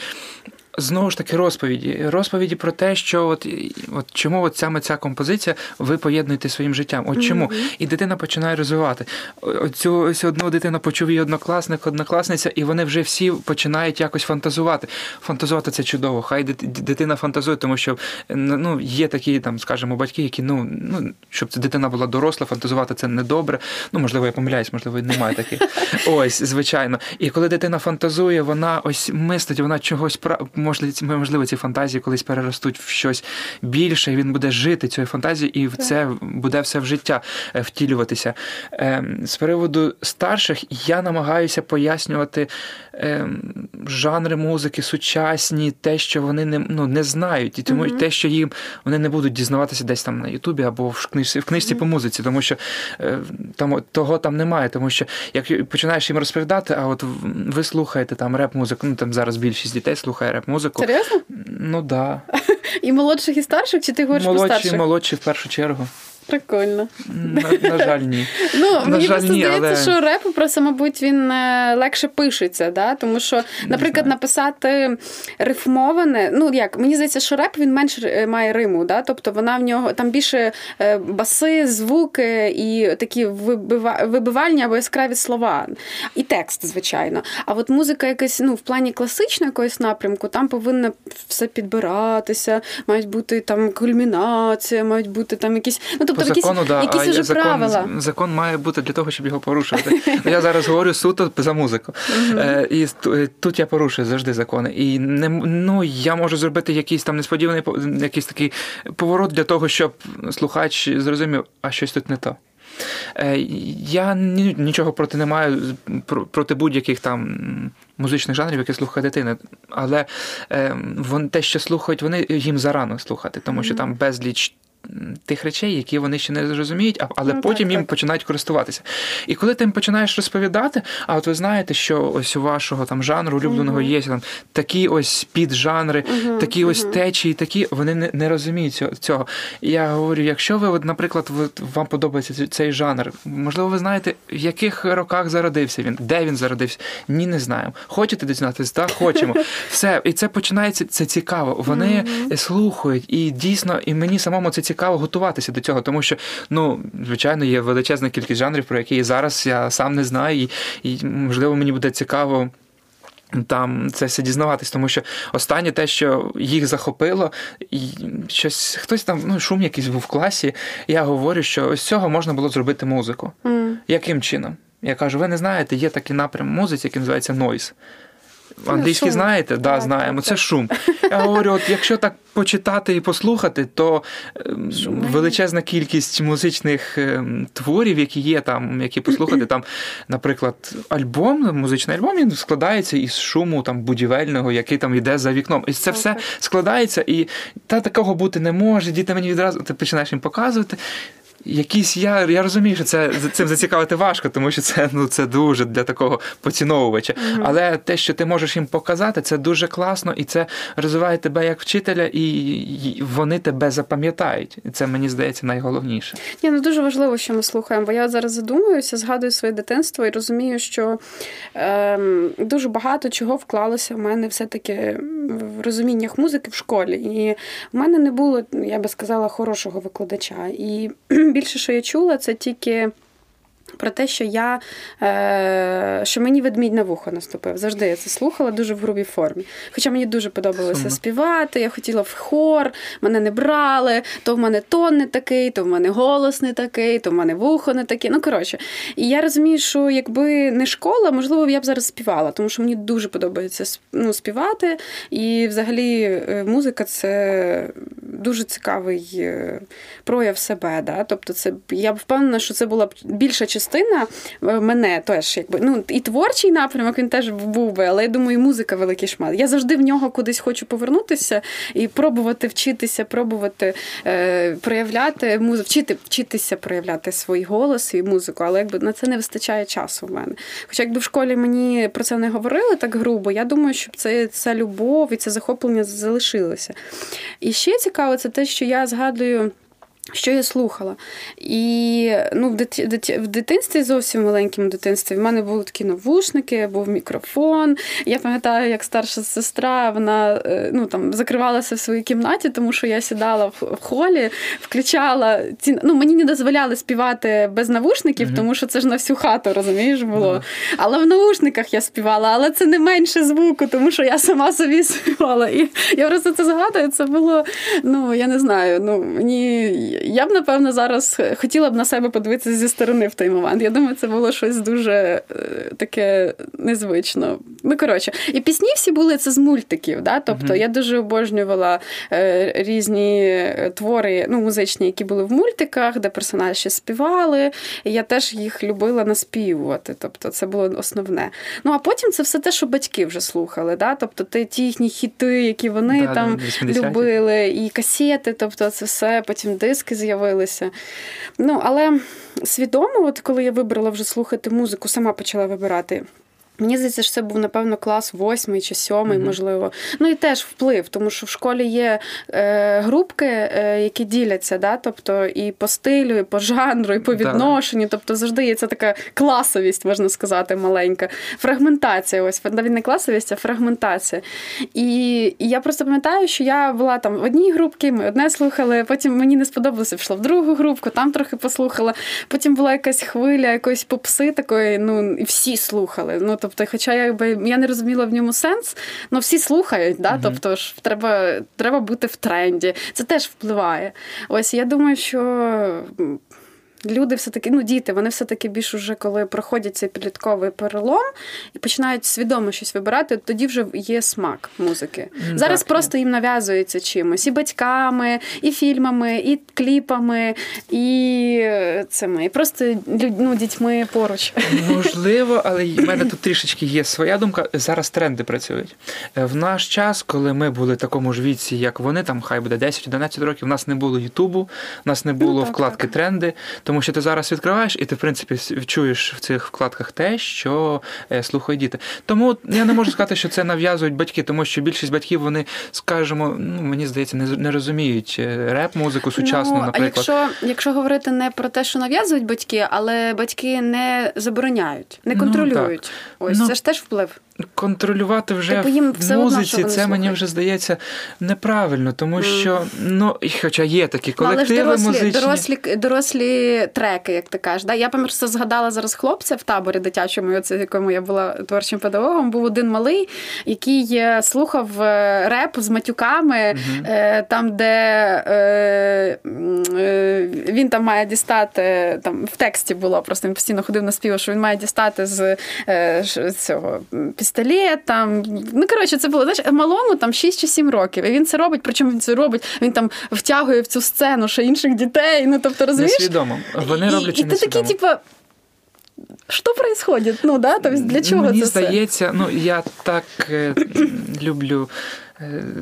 Speaker 2: Знову ж таки, розповіді. Розповіді про те, що от от чому от саме ця композиція ви поєднуєте своїм життям. От чому? Mm-hmm. І дитина починає розвивати. Оцю ось одну дитину почув її однокласник, однокласниця, і вони вже всі починають якось фантазувати. Фантазувати це чудово. Хай дитина фантазує, тому що ну, є такі, там, скажімо, батьки, які ну, ну щоб дитина була доросла, фантазувати це недобре. Ну, можливо, я помиляюсь, можливо, і немає таких. Ось, звичайно. І коли дитина фантазує, вона ось мислить, вона чогось можливо, ці фантазії колись переростуть в щось більше, і він буде жити цією фантазією, і в це буде все в життя е, втілюватися. Ем, з приводу старших я намагаюся пояснювати ем, жанри музики, сучасні, те, що вони не ну, не знають, і тому mm-hmm. те, що їм вони не будуть дізнаватися десь там на Ютубі або в книжці в книжці mm-hmm. по музиці, тому що е, там того там немає. Тому що як починаєш їм розповідати, а от ви слухаєте там реп-музику, ну там зараз більшість дітей слухає реп музику.
Speaker 1: Серйозно?
Speaker 2: Ну так. Да.
Speaker 1: І молодших, і старших, чи ти говориш
Speaker 2: Молодші,
Speaker 1: про старших?
Speaker 2: Молодші в першу чергу.
Speaker 1: Прикольно.
Speaker 2: На, на жаль, ні.
Speaker 1: Ну,
Speaker 2: на
Speaker 1: Мені
Speaker 2: жаль,
Speaker 1: просто
Speaker 2: ні,
Speaker 1: здається,
Speaker 2: але...
Speaker 1: що реп просто, мабуть, він е, легше пишеться. да? Тому що, наприклад, написати рифмоване, ну як, мені здається, що реп він менше е, має риму, да? тобто вона в нього там більше е, баси, звуки і такі вибивальні або яскраві слова. І текст, звичайно. А от музика якась, ну, в плані класичного якогось напрямку, там повинно все підбиратися, мають бути там кульмінація, мають бути там якісь. Ну, тобто,
Speaker 2: По закону,
Speaker 1: якісь,
Speaker 2: да,
Speaker 1: якісь уже
Speaker 2: закон,
Speaker 1: правила.
Speaker 2: Закон має бути для того, щоб його порушувати. Я зараз говорю суто за музику. Е, і тут я порушую завжди закони. І не ну я можу зробити якийсь там несподіваний якийсь такий поворот для того, щоб слухач зрозумів, а щось тут не то. Е, я нічого проти не маю проти будь-яких там музичних жанрів, які слухає дитина. Але е, вон, те, що слухають, вони їм зарано слухати, тому що там безліч тих речей, які вони ще не зрозуміють, але ну, потім так, їм так. починають користуватися. І коли ти їм починаєш розповідати, а от ви знаєте, що ось у вашого там жанру улюбленого uh є там такі ось піджанри, uh такі uh ось течії, такі вони не не розуміють цього. Я говорю, якщо ви, от, наприклад, вам подобається цей жанр, можливо, ви знаєте, в яких роках зародився він, де він зародився? Ні, не знаємо. Хочете дізнатися? Так, хочемо. Все, і це починається це цікаво. Вони слухають, і дійсно, і мені самому це цікаво цікаво готуватися до цього, тому що, ну, звичайно, є величезна кількість жанрів, про які зараз я сам не знаю, і, і можливо, мені буде цікаво. Там це все дізнаватись, тому що останнє те, що їх захопило, і щось хтось там, ну, шум якийсь був в класі. Я говорю, що ось цього можна було зробити музику. Mm. Яким чином? Я кажу, ви не знаєте, є такий напрям музиці, який називається нойз. Англійський шум. знаєте? Да, так, знаємо. Так, це так. шум. Я говорю, от якщо так почитати і послухати, то ем, Шум. величезна кількість музичних ем, творів, які є там, які послухати, там, наприклад, альбом, музичний альбом, він складається із шуму там будівельного, який там йде за вікном. І це все складається, і та такого бути не може. Діти мені відразу ти починаєш їм показувати. Якісь я я розумію, що це цим зацікавити важко, тому що це ну це дуже для такого поціновувача. Mm-hmm. Але те, що ти можеш їм показати, це дуже класно, і це розвиває тебе як вчителя, і вони тебе запам'ятають. І це мені здається найголовніше.
Speaker 1: Ні, ну дуже важливо, що ми слухаємо. Бо я зараз задумуюся, згадую своє дитинство і розумію, що ем, дуже багато чого вклалося в мене все-таки в розуміннях музики в школі. І в мене не було, я би сказала, хорошого викладача. І більше, що я чула, це тільки про те, що я, е, що мені ведмідь на вухо наступив. Завжди я це слухала дуже в грубій формі. Хоча мені дуже подобалося Сумно. співати, я хотіла в хор, мене не брали, то в мене тон не такий, то в мене голос не такий, то в мене вухо не таке. Ну, коротше. І я розумію, що якби не школа, можливо, я б зараз співала, тому що мені дуже подобається ну, співати. І взагалі е, музика це дуже цікавий е, прояв себе. Да? Тобто, це я впевнена, що це була б більша частина е, мене теж, якби ну і творчий напрямок він теж був би, але я думаю, і музика великий шмат. Я завжди в нього кудись хочу повернутися і пробувати вчитися, пробувати е, проявляти музику, вчити вчитися проявляти свій голос і музику, але якби на це не вистачає часу в мене. Хоча якби в школі мені про це не говорили так грубо, я думаю, щоб це ця любов і це захоплення залишилося. І ще цікаво, це те, що я згадую. Що я слухала. І ну, в дит... в дитинстві, зовсім маленькому дитинстві, в мене були такі навушники, був мікрофон. Я пам'ятаю, як старша сестра вона е, ну, там, закривалася в своїй кімнаті, тому що я сідала в холі, включала ці. Ну, Мені не дозволяли співати без навушників, mm тому що це ж на всю хату, розумієш, було. mm Але в навушниках я співала, але це не менше звуку, тому що я сама собі співала. І я просто це згадую, це було, ну, я не знаю, ну, мені я б, напевно, зараз хотіла б на себе подивитися зі сторони в той момент. Я думаю, це було щось дуже е, таке незвично. Ну, коротше, і пісні всі були це з мультиків. Да? Тобто mm-hmm. я дуже обожнювала е, різні е, твори ну, музичні, які були в мультиках, де персонажі співали. І я теж їх любила наспівувати. Тобто, це було основне. Ну а потім це все те, що батьки вже слухали. Да? Тобто, ти ті їхні хіти, які вони да, там любили, і касети, тобто це все потім диск диски з'явилися. Ну, Але свідомо, от коли я вибрала вже слухати музику, сама почала вибирати. Мені здається, що це був, напевно, клас восьмий чи сьомий, mm-hmm. можливо. Ну і теж вплив, тому що в школі є е, групки, е, які діляться, да? тобто і по стилю, і по жанру, і по відношенню. Тобто завжди є ця така класовість, можна сказати, маленька. Фрагментація. Ось навіть не класовість, а фрагментація. І, і я просто пам'ятаю, що я була там в одній групці, ми одне слухали, потім мені не сподобалося, пішла в другу групку, там трохи послухала. Потім була якась хвиля, якоїсь попси такої, ну і всі слухали. Ну, Тобто, хоча якби я не розуміла в ньому сенс, але всі слухають, да? Mm-hmm. тобто ж треба треба бути в тренді. Це теж впливає. Ось я думаю, що люди все-таки, ну, діти, вони все-таки більш уже коли проходять цей підлітковий перелом і починають свідомо щось вибирати, тоді вже є смак музики. Mm, Зараз так, просто їм нав'язується чимось і батьками, і фільмами, і кліпами, і цими, і просто ну, дітьми поруч.
Speaker 2: Можливо, але в мене тут трішечки є своя думка. Зараз тренди працюють. Е, в наш час, коли ми були в такому ж віці, як вони, там хай буде 10-11 років, у нас не було Ютубу, у нас не було ну, так, вкладки так. тренди. Тому що ти зараз відкриваєш, і ти, в принципі, чуєш в цих вкладках те, що е, слухають діти. Тому я не можу сказати, що це нав'язують батьки, тому що більшість батьків вони, скажімо, ну мені здається, не не розуміють е, реп-музику сучасну, ну, наприклад.
Speaker 1: А якщо якщо говорити не про те, що нав'язують батьки, але батьки не забороняють, не ну, контролюють. Ну, Ось ну, це ж теж вплив.
Speaker 2: Контролювати вже типу в музиці, одно, це мені вже здається неправильно, тому mm. що ну, хоча є такі колективи
Speaker 1: ну, але ж
Speaker 2: дорослі,
Speaker 1: музичні. Дорослі дорослі треки, як ти кажеш. Да? Я просто згадала зараз хлопця в таборі дитячому, оце, якому я була творчим педагогом. Був один малий, який е, слухав е, реп з матюками, mm-hmm. там, де він там має дістати, там в тексті було, просто він постійно ходив на спів, що він має дістати з цього пістолет. Там. Ну, коротше, це було знаєш, малому там 6 чи 7 років. І він це робить, причому він це робить, він там втягує в цю сцену ще інших дітей. Ну, тобто, розумієш?
Speaker 2: Несвідомо. Вони роблять І, і ти такий,
Speaker 1: типу. Що происходит? Ну, да? Тобто, для чого
Speaker 2: Мені
Speaker 1: це
Speaker 2: здається, все? ну я так е, люблю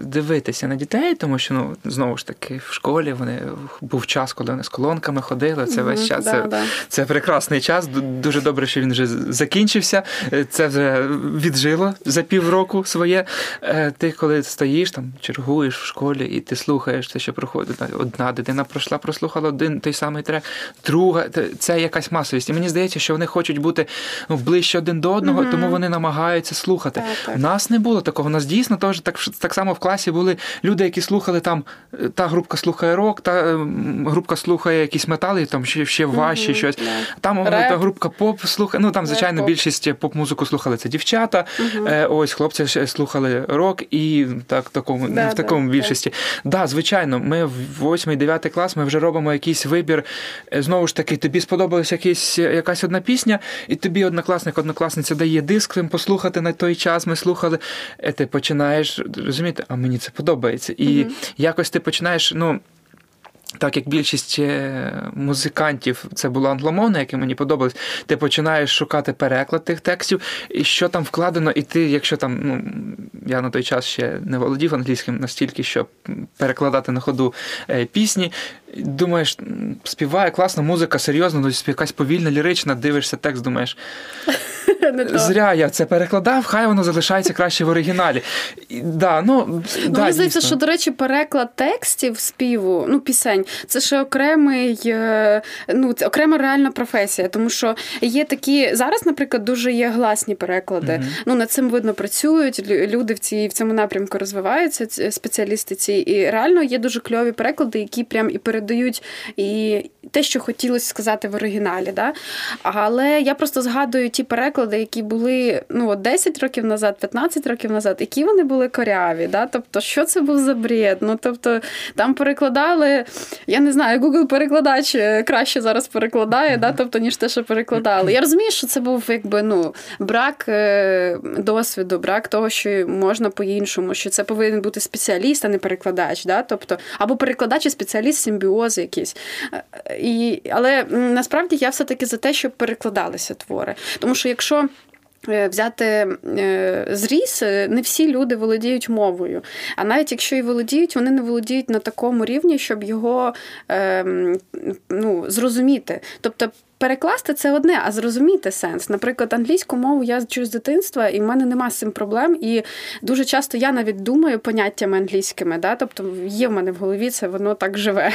Speaker 2: дивитися на дітей, тому що ну знову ж таки в школі вони був час, коли вони з колонками ходили. Це весь час.
Speaker 1: Да,
Speaker 2: це,
Speaker 1: да.
Speaker 2: це прекрасний час. Дуже добре, що він вже закінчився. Е, Це вже віджило за півроку своє. Е, Ти коли стоїш там, чергуєш в школі, і ти слухаєш те, що проходить. Одна дитина пройшла, прослухала один той самий трек, друга це якась масовість. І мені здається, що вони хочуть бути ну, ближче один до одного,
Speaker 1: Мгм.
Speaker 2: тому вони намагаються слухати.
Speaker 1: Так, так.
Speaker 2: У нас не було такого. У нас дійсно теж так, так само в класі були люди, які слухали там, е, та групка слухає рок, та ем, групка слухає якісь метали, там ще, ще важче
Speaker 1: Мгм,
Speaker 2: щось. Там мовно,
Speaker 1: Реп.
Speaker 2: та групка поп слухає. Ну там, звичайно,
Speaker 1: Реп-поп.
Speaker 2: більшість поп-музику слухали це дівчата. Е, ось хлопці ще слухали рок і так такому
Speaker 1: Да,
Speaker 2: в такому
Speaker 1: да,
Speaker 2: більшості. Да, звичайно, ми в 8-9 клас ми вже робимо якийсь вибір. Е, Знову ж таки, тобі сподобалася якийсь, якась одна пісня, і тобі однокласник, однокласниця дає диск послухати на той час. Ми слухали. Е, Ти починаєш розуміти, а мені це подобається. І
Speaker 1: Мгм.
Speaker 2: якось ти починаєш, ну. Так як більшість е, музикантів це було англомовне, яке мені подобалось, ти починаєш шукати переклад тих текстів, і що там вкладено, і ти, якщо там, ну я на той час ще не володів англійським настільки, щоб перекладати на ходу е, пісні, думаєш, співає класна музика, серйозно, ну якась повільна, лірична, дивишся текст, думаєш, зря я це перекладав, хай воно залишається краще в оригіналі. І, да, ну,
Speaker 1: Ну,
Speaker 2: да,
Speaker 1: мені здається, що, до речі, переклад текстів співу, ну, пісень, це ще окремий, е, ну, це окрема реальна професія. Тому що є такі, зараз, наприклад, дуже є гласні переклади.
Speaker 2: Мгм.
Speaker 1: Ну, над цим видно працюють, люди в, цій, в цьому напрямку розвиваються, ці спеціалісти ці. І реально є дуже кльові переклади, які прям і передають і те, що хотілося сказати в оригіналі. Да? Але я просто згадую ті переклади, які були ну, от 10 років назад, 15 років назад, які вони були коряві. Да? Тобто, що це був за бред? Ну, тобто, там перекладали, я не знаю, Google перекладач е, краще зараз перекладає, да? тобто, ніж те, що перекладали. Я розумію, що це був якби ну, брак е, досвіду, брак того, що можна по-іншому, що це повинен бути спеціаліст, а не перекладач. Да? Тобто, або перекладач і спеціаліст симбіоз якийсь. Е, І, але насправді я все-таки за те, щоб перекладалися твори. Тому що якщо. е, Взяти зріс, е, не всі люди володіють мовою. А навіть якщо і володіють, вони не володіють на такому рівні, щоб його е, ну, зрозуміти. Тобто перекласти це одне, а зрозуміти сенс. Наприклад, англійську мову я чую з дитинства, і в мене нема з цим проблем. І дуже часто я навіть думаю поняттями англійськими. Да? Тобто є в мене в голові це воно так живе.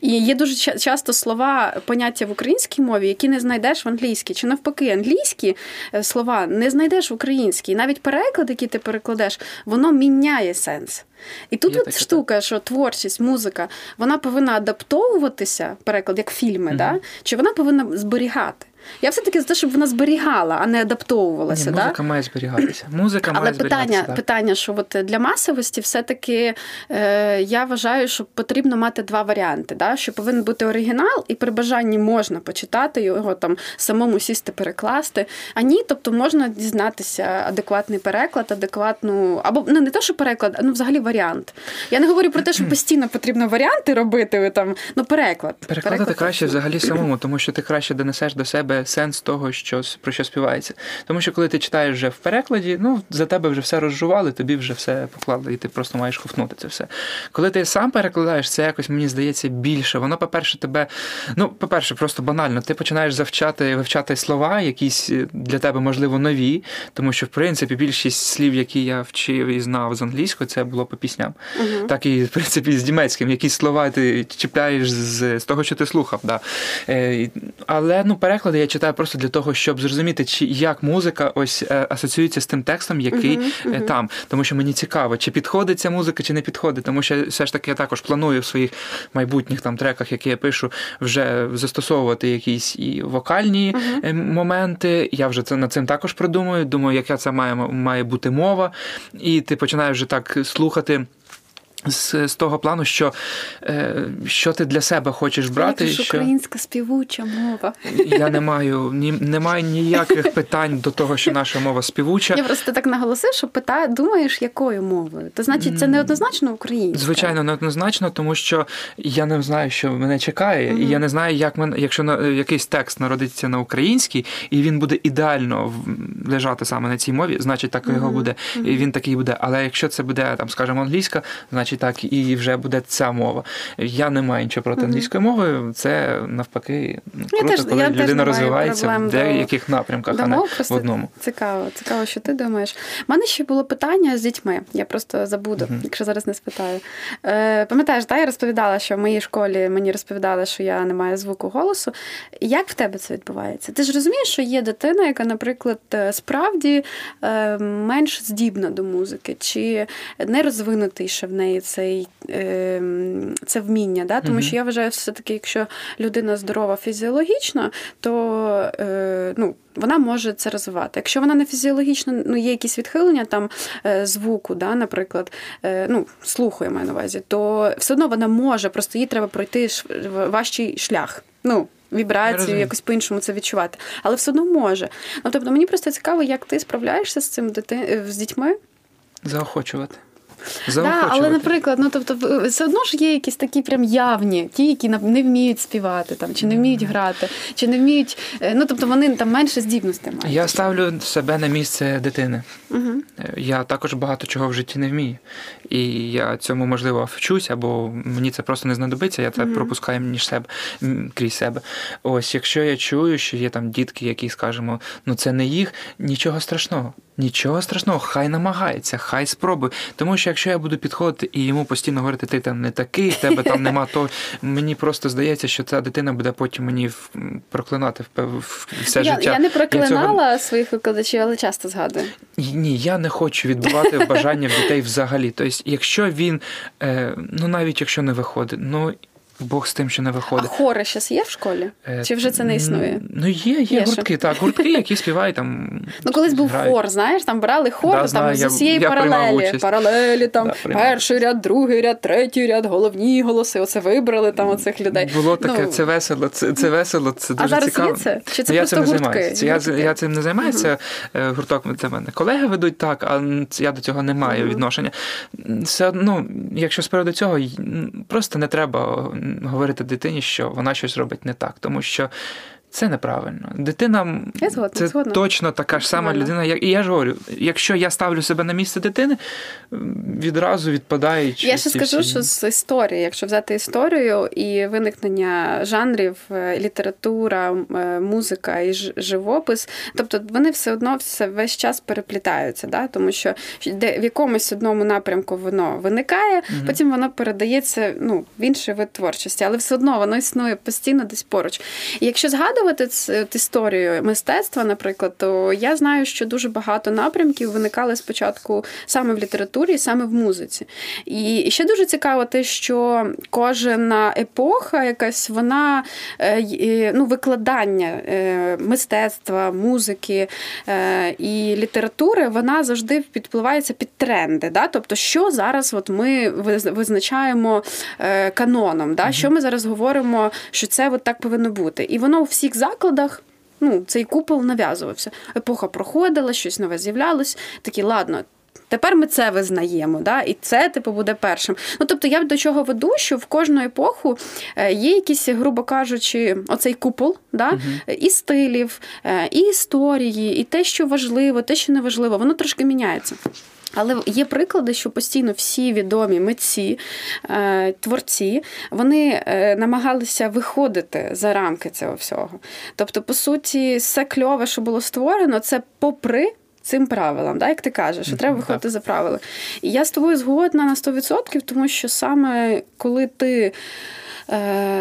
Speaker 1: І є дуже часто слова, поняття в українській мові, які не знайдеш в англійській. Чи навпаки, англійські е, слова не знайдеш в українській. І навіть переклад, який ти перекладеш, воно міняє сенс. І тут
Speaker 2: Є
Speaker 1: от
Speaker 2: таке,
Speaker 1: штука, що творчість, музика, вона повинна адаптовуватися, переклад як фільми, да? чи вона повинна зберігати? Я все-таки за те, щоб вона зберігала, а не адаптовувалася.
Speaker 2: Ні,
Speaker 1: да?
Speaker 2: музика має зберігатися. Музика
Speaker 1: Але
Speaker 2: має
Speaker 1: питання,
Speaker 2: зберігатися.
Speaker 1: питання, що от для масовості, все-таки е, я вважаю, що потрібно мати два варіанти. Да? Що повинен бути оригінал, і при бажанні можна почитати його там самому сісти, перекласти. А ні, тобто можна дізнатися адекватний переклад, адекватну, або ну, не те, що переклад, а ну взагалі варіант. Я не говорю про те, що постійно потрібно варіанти робити. там, ну переклад.
Speaker 2: Перекладати
Speaker 1: Переклад
Speaker 2: краще взагалі самому, тому що ти краще донесеш до себе сенс того, що про що співається. Тому що коли ти читаєш вже в перекладі, ну за тебе вже все розжували, тобі вже все поклали, і ти просто маєш ковтнути це все. Коли ти сам перекладаєш, це якось мені здається більше. Воно, по-перше, тебе, ну, по-перше, просто банально. Ти починаєш завчати вивчати слова, якісь е, для тебе можливо нові, тому що в принципі більшість слів, які я вчив і знав з англійської, це було по пісням.
Speaker 1: Мгм.
Speaker 2: Так і в принципі з німецьким. Якісь слова ти чіпляєш з, з того, що ти слухав. Да. Е, але ну, переклади я читаю просто для того, щоб зрозуміти, чи як музика ось е, асоціюється з тим текстом, який е,
Speaker 1: мгм.
Speaker 2: там. Тому що мені цікаво, чи підходить ця музика, чи не підходить. Тому що все ж таки я також планую в своїх майбутніх там треках, які я пишу, вже застосовувати якісь і вокальні е, моменти. Я вже це над цим також продумую. Думаю, яка це має, має бути мова. І ти починаєш вже так слухати. З, з того плану, що е, що ти для себе хочеш брати.
Speaker 1: Як що... українська співуча мова.
Speaker 2: Я не маю ні, не маю ніяких питань до того, що наша мова співуча.
Speaker 1: Я просто так наголосив, що питаю, думаєш, якою мовою? То значить, це неоднозначно українська?
Speaker 2: Звичайно, неоднозначно, тому що я не знаю, що мене чекає, mm-hmm. і я не знаю, як мене, якщо на якийсь текст народиться на українській, і він буде ідеально лежати саме на цій мові, значить так його mm-hmm. буде, і він такий буде. Але якщо це буде там, скажімо, англійська, значить чи так і вже буде ця мова. Я не маю нічого проти англійської мови. Це навпаки ну, круто, я коли теж, людина розвивається в деяких до... напрямках, а не в одному.
Speaker 1: Цікаво, цікаво, що ти думаєш. У мене ще було питання з дітьми. Я просто забуду, uh якщо зараз не спитаю. Е, Пам'ятаєш, та я розповідала, що в моїй школі мені розповідали, що я не маю звуку голосу. Як в тебе це відбувається? Ти ж розумієш, що є дитина, яка, наприклад, е, справді е, менш здібна до музики, чи не розвинутий в неї цей, ем, це вміння. Да? Тому що я вважаю, все-таки, якщо людина здорова фізіологічно, то е, ну, вона може це розвивати. Якщо вона не фізіологічно, ну є якісь відхилення там е, звуку, да, наприклад, е, ну, слуху я маю на увазі, то все одно вона може, просто їй треба пройти важчий шлях. Ну, Вібрацію, якось по-іншому це відчувати. Але все одно може. Ну, тобто, мені просто цікаво, як ти справляєшся з цим дити... з дітьми?
Speaker 2: Заохочувати.
Speaker 1: Да, але, наприклад, ну тобто, все одно ж є якісь такі прям явні, ті, які не вміють співати там, чи не вміють грати, чи не вміють. Е, ну тобто вони там менше здібностей мають.
Speaker 2: Я ставлю себе на місце дитини. Угу. Я також багато чого в житті не вмію. І я цьому можливо вчусь, або мені це просто не знадобиться, я це угу. пропускаю між себе крізь себе. Ось, якщо я чую, що є там дітки, які скажемо, ну це не їх, нічого страшного. Нічого страшного, хай намагається, хай спробує. Тому що якщо я буду підходити і йому постійно говорити, ти там не такий, тебе там нема то. Мені просто здається, що ця дитина буде потім мені проклинати все
Speaker 1: я,
Speaker 2: життя.
Speaker 1: Я не проклинала цього... своїх викладачів, але часто згадую.
Speaker 2: Ні, я не хочу відбувати бажання в дітей взагалі. Тобто, якщо він, е, ну навіть якщо не виходить, ну. Бог з тим, що не виходить.
Speaker 1: А хори зараз є в школі? Е, Чи вже це не існує?
Speaker 2: Ну, є, є, гуртки, так, гуртки, які співають там.
Speaker 1: Ну, колись був хор, знаєш, там брали хор там з усієї паралелі. Паралелі, там перший ряд, другий ряд, третій ряд, головні голоси. Оце вибрали там оцих людей.
Speaker 2: Було таке, ну, це весело, це весело, це дуже
Speaker 1: а зараз
Speaker 2: цікаво.
Speaker 1: Є це? Чи це ну, просто гуртки?
Speaker 2: Я, я цим не займаюся. Uh-huh. Гурток це мене колеги ведуть так, а я до цього не маю відношення. Все одно, якщо спереду цього, просто не треба говорити дитині що вона щось робить не так, тому що це неправильно. Дитина
Speaker 1: я згодна,
Speaker 2: це
Speaker 1: згодна.
Speaker 2: точно така ж сама людина. Як і я ж говорю, якщо я ставлю себе на місце дитини, відразу відпадають.
Speaker 1: Я ще скажу, всі... що з історії, якщо взяти історію і виникнення жанрів, е, література, е, музика і живопис, тобто вони все одно все весь час переплітаються, да? тому що де в якомусь одному напрямку воно виникає, угу. потім воно передається ну, в інший вид творчості, але все одно воно існує постійно десь поруч. І якщо згадувати згадувати історію мистецтва, наприклад, то я знаю, що дуже багато напрямків виникали спочатку саме в літературі, саме в музиці. І ще дуже цікаво те, що кожна епоха, якась вона е, ну, викладання е, мистецтва, музики е, і літератури, вона завжди підпливається під тренди. Да? Тобто, що зараз от ми визначаємо каноном, да? що ми зараз говоримо, що це от так повинно бути. І воно у всіх закладах. Ну, цей купол нав'язувався. Епоха проходила, щось нове з'являлось. Такі, ладно, тепер ми це визнаємо, да? і це типу буде першим. Ну тобто, я до чого веду, що в кожну епоху е, є якісь, грубо кажучи, оцей купол, да? Угу. і стилів, е, і історії, і те, що важливо, те, що не важливо, воно трошки міняється. Але є приклади, що постійно всі відомі митці, е, творці, вони е, намагалися виходити за рамки цього всього. Тобто, по суті, все кльове, що було створено, це попри. Цим правилам, да, як ти кажеш, що треба виходити за правила. І я з тобою згодна на 100%, тому що саме коли ти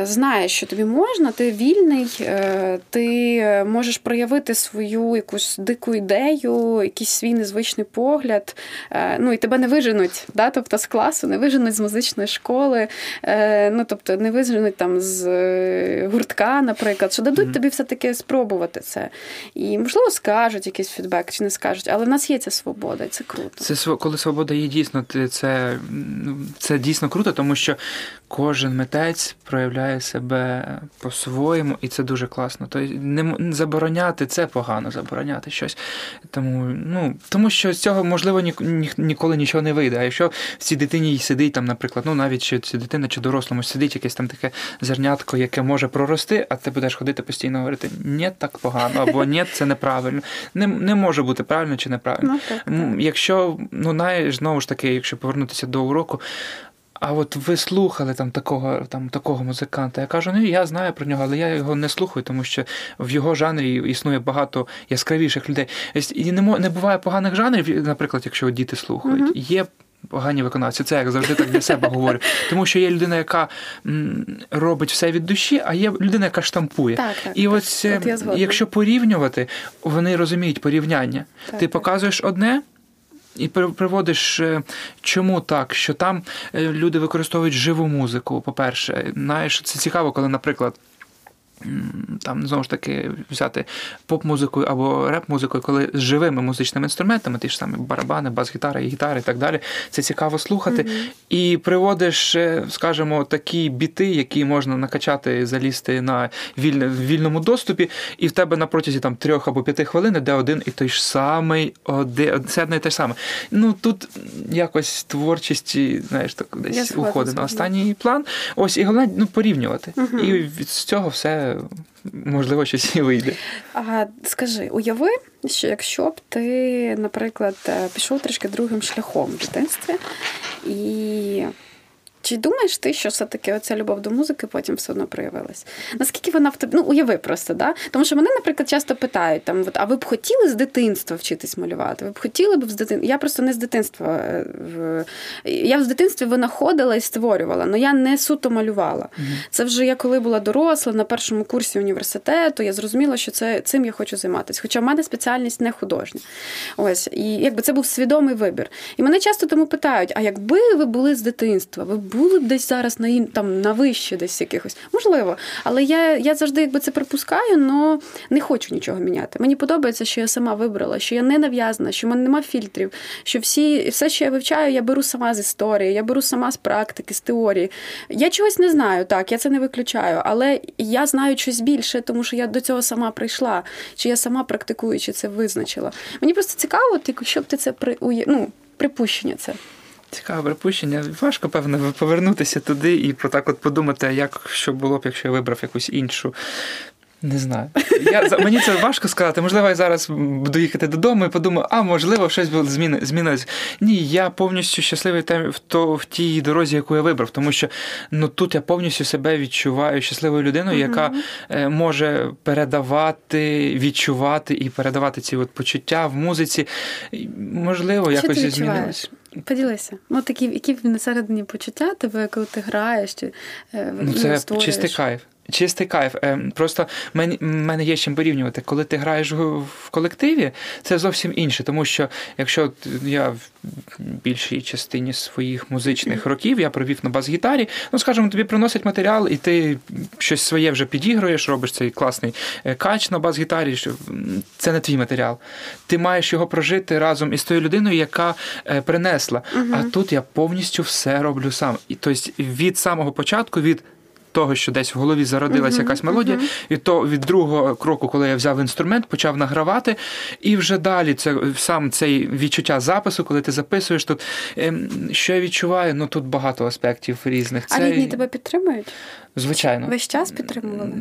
Speaker 1: знаєш, що тобі можна, ти вільний, е, ти можеш проявити свою якусь дику ідею, якийсь свій незвичний погляд. Е, ну і тебе не виженуть, да? тобто з класу, не виженуть з музичної школи, е, ну тобто не виженуть там з е, гуртка, наприклад, що дадуть mm-hmm. тобі все-таки спробувати це. І, можливо, скажуть якийсь фідбек чи не скажуть, але в нас є ця свобода, і це круто.
Speaker 2: Це коли свобода є дійсно, це, це дійсно круто, тому що кожен митець проявляє себе по-своєму, і це дуже класно. Тобто не забороняти це погано, забороняти щось. Тому ну, тому що з цього, можливо, ні, ні, ніколи нічого не вийде. А якщо в цій дитині сидить, там, наприклад, ну навіть чи ця дитина чи дорослому сидить якесь там таке зернятко, яке може прорости, а ти будеш ходити постійно говорити, ні, так погано, або ні, це неправильно. Не не може бути правильно чи неправильно. Ну, так, так. Якщо, ну, знову ж таки, якщо повернутися до уроку, а от ви слухали там такого там такого музиканта. Я кажу, ну я знаю про нього, але я його не слухаю, тому що в його жанрі існує багато яскравіших людей. І не не буває поганих жанрів, наприклад, якщо діти слухають. Uh-huh. Є погані виконавці. Це як завжди так для себе говорю. Тому що є людина, яка робить все від душі, а є людина, яка штампує.
Speaker 1: Так, так,
Speaker 2: І ось
Speaker 1: от
Speaker 2: якщо порівнювати, вони розуміють порівняння. Так, Ти показуєш одне. І приводиш, е, чому так, що там е, люди використовують живу музику. По-перше, знаєш, це цікаво, коли, наприклад там знову ж таки взяти поп-музикою або реп-музикою, коли з живими музичними інструментами, ті ж самі барабани, бас-гітара, гітари і так далі. Це цікаво слухати. Mm-hmm. І приводиш, е, скажімо, такі біти, які можна накачати, залізти на вільне, вільному доступі, і в тебе на протязі там трьох або п'яти хвилин де один і той ж самий, один, це одне і те ж саме. Ну тут якось творчість, знаєш, так десь уходить на останній план. Ось і головне ну, порівнювати. Mm-hmm. І від цього все можливо щось і вийде.
Speaker 1: А скажи, уяви, що якщо б ти, наприклад, е, пішов трішки другим шляхом в дитинстві і чи думаєш ти, що все-таки оця любов до музики потім все одно проявилась? Наскільки вона в тобі? Ну, уяви просто, да? Тому що мене, наприклад, часто питають, там, от, а ви б хотіли з дитинства вчитись малювати? Ви б хотіли б з дитинства? Я просто не з дитинства. Е, я в дитинстві винаходила і створювала, але я не суто малювала. Угу. Це вже я коли була доросла на першому курсі університету, я зрозуміла, що це цим я хочу займатися. Хоча в мене спеціальність не художня. Ось, і якби це був свідомий вибір. І мене часто тому питають: а якби ви були з дитинства, ви були б десь зараз на там на вище десь якихось. Можливо. Але я я завжди якби це припускаю, але не хочу нічого міняти. Мені подобається, що я сама вибрала, що я не нав'язана, що в мене нема фільтрів, що всі, все, що я вивчаю, я беру сама з історії, я беру сама з практики, з теорії. Я чогось не знаю, так, я це не виключаю, але я знаю щось більше, тому що я до цього сама прийшла, чи я сама практикую, чи це визначила. Мені просто цікаво, щоб ти це при ну, припущення це.
Speaker 2: Цікаве припущення. Важко, певно, повернутися туди і так от подумати, як що було б, якщо я вибрав якусь іншу. Не знаю. Я, Мені це важко сказати. Можливо, я зараз буду їхати додому і подумаю, а можливо, щось зміни, змінилось. Ні, я повністю щасливий в то, в тій дорозі, яку я вибрав, тому що ну, тут я повністю себе відчуваю щасливою людиною, яка е, може передавати, відчувати і передавати ці от почуття в музиці. Можливо, якось змінилось.
Speaker 1: Поділися. Ну, такі, які всередині почуття тебе, коли ти граєш, чи
Speaker 2: е, ну, це створюєш. чистий кайф. Чистий кайф. Ем, просто в мене є чим порівнювати. Коли ти граєш в колективі, це зовсім інше. Тому що якщо я в більшій частині своїх музичних років я провів на бас-гітарі, ну скажімо, тобі приносять матеріал, і ти щось своє вже підігруєш, робиш цей класний е, кач на бас-гітарі. Це не твій матеріал. Ти маєш його прожити разом із тою людиною, яка е, принесла. Угу. А тут я повністю все роблю сам. І тобто від самого початку, від того, що десь в голові зародилася якась мелодія, і то від другого кроку, коли я взяв інструмент, почав награвати, і вже далі це сам цей відчуття запису, коли ти записуєш тут. Ем, що я відчуваю? Ну тут багато аспектів різних.
Speaker 1: Це... А рідні тебе підтримують?
Speaker 2: Звичайно.
Speaker 1: Весь час підтримували?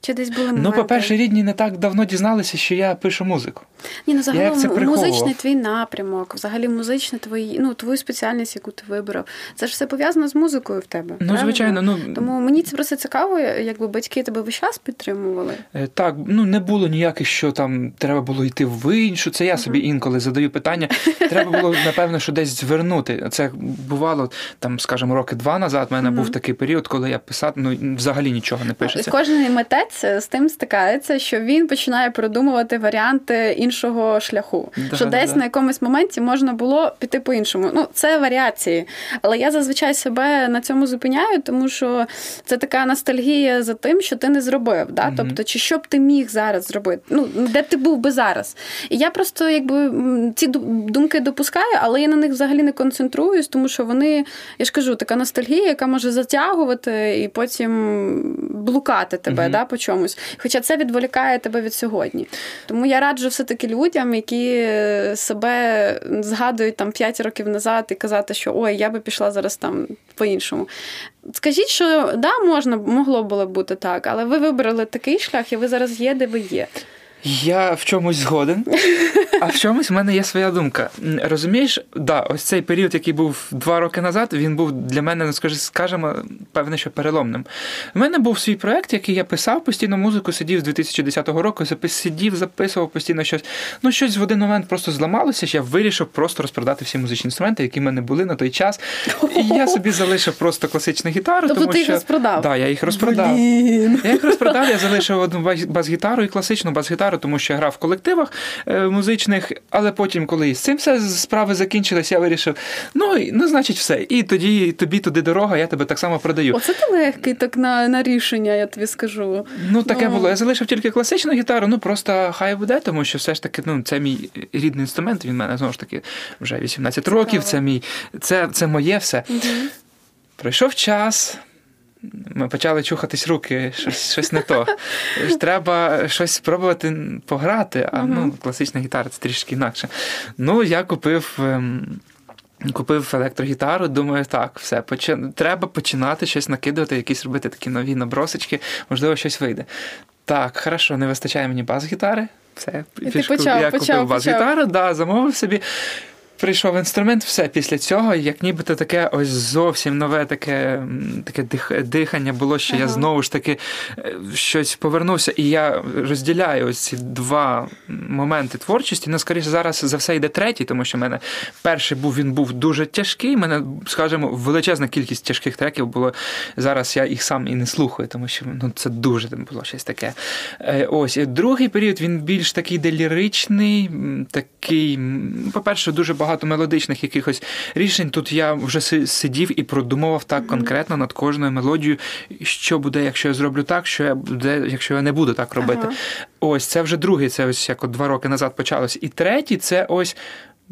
Speaker 1: Чи десь були моменти?
Speaker 2: Ну, по-перше, рідні не так давно дізналися, що я пишу музику.
Speaker 1: Ні, ну загалом музичний твій напрямок, взагалі музичний твої, ну твою спеціальність, яку ти вибрав. Це ж все пов'язано з музикою в тебе.
Speaker 2: Ну, правильно? звичайно, ну
Speaker 1: тому мені це просто цікаво, якби батьки тебе весь час підтримували.
Speaker 2: Е, так, ну не було ніяких, що там треба було йти в іншу. Це я собі інколи задаю питання. Треба було напевно, що десь звернути. Це бувало там, скажімо, роки два назад. У мене був такий період, коли я писав, ну взагалі нічого не пишеться.
Speaker 1: Кожен митець з тим стикається, що він починає продумувати варіанти іншого шляху. Да, що десь да. на якомусь моменті можна було піти по-іншому. Ну, це варіації. Але я зазвичай себе на цьому зупиняю, тому що це така ностальгія за тим, що ти не зробив. Да? Mm-hmm. Тобто, чи що б ти міг зараз зробити? Ну, де б ти був би зараз? І я просто якби ці думки допускаю, але я на них взагалі не концентруюсь, тому що вони, я ж кажу, така ностальгія, яка може затягувати і потім блукати тебе mm-hmm. да, чомусь. Хоча це відволікає тебе від сьогодні. Тому я раджу все-таки людям, які себе згадують там 5 років назад і казати, що ой, я би пішла зараз там по-іншому. Скажіть, що да, можна могло було бути так, але ви вибрали такий шлях, і ви зараз є, де ви є.
Speaker 2: Я в чомусь згоден, а в чомусь в мене є своя думка. Розумієш, да, ось цей період, який був два роки назад, він був для мене, ну скажімо, певне, що переломним. У мене був свій проект, який я писав постійно музику, сидів з 2010 року, сидів, записував постійно щось. Ну, щось в один момент просто зламалося, що я вирішив просто розпродати всі музичні інструменти, які в мене були на той час. І я собі залишив просто класичну гітару.
Speaker 1: Тобто
Speaker 2: тому
Speaker 1: ти їх
Speaker 2: що...
Speaker 1: розпродав?
Speaker 2: Да, я їх розпродав.
Speaker 1: Блін.
Speaker 2: Я їх розпродав, я залишив одну бас-гітару і класичну бас-гітару, тому що я грав в колективах е, музичних, але потім, коли з цим все справи закінчились, я вирішив, ну, ну значить, все. І тоді тобі туди дорога, я тебе так само продаю.
Speaker 1: Оце ти легкий так на на рішення, я тобі скажу.
Speaker 2: Ну, таке ну. було. Я залишив тільки класичну гітару, ну просто хай буде, тому що все ж таки ну, це мій рідний інструмент, він в мене знову ж таки вже 18 років, це мій, це, це моє все. Угу. Пройшов час. Ми почали чухатись руки, щось щось не то. Треба щось спробувати пограти, а ну, класична гітара це трішки інакше. Ну, я купив. Ем, купив електрогітару, думаю, так, все, почи... треба починати щось накидувати, якісь робити такі нові набросочки, можливо, щось вийде. Так, хорошо, не вистачає мені бас-гітари. Все,
Speaker 1: фішку, почав,
Speaker 2: я
Speaker 1: почав,
Speaker 2: купив бас-гітару, да, замовив собі прийшов інструмент, все після цього, як нібито таке ось зовсім нове таке таке дихання було, що ага. я знову ж таки е, щось повернувся, і я розділяю ось ці два моменти творчості. Ну, скоріше, зараз за все йде третій, тому що в мене перший був він був дуже тяжкий. Мене, скажімо, величезна кількість тяжких треків було. Зараз я їх сам і не слухаю, тому що ну, це дуже було щось таке. Е, ось другий період він більш такий деліричний, такий, по-перше, дуже багато багато мелодичних якихось рішень. Тут я вже сидів і продумував так конкретно над кожною мелодією, що буде, якщо я зроблю так, що я буде, якщо я не буду так робити. Ага. Ось це вже другий, це ось як от два роки назад почалось. І третій це ось.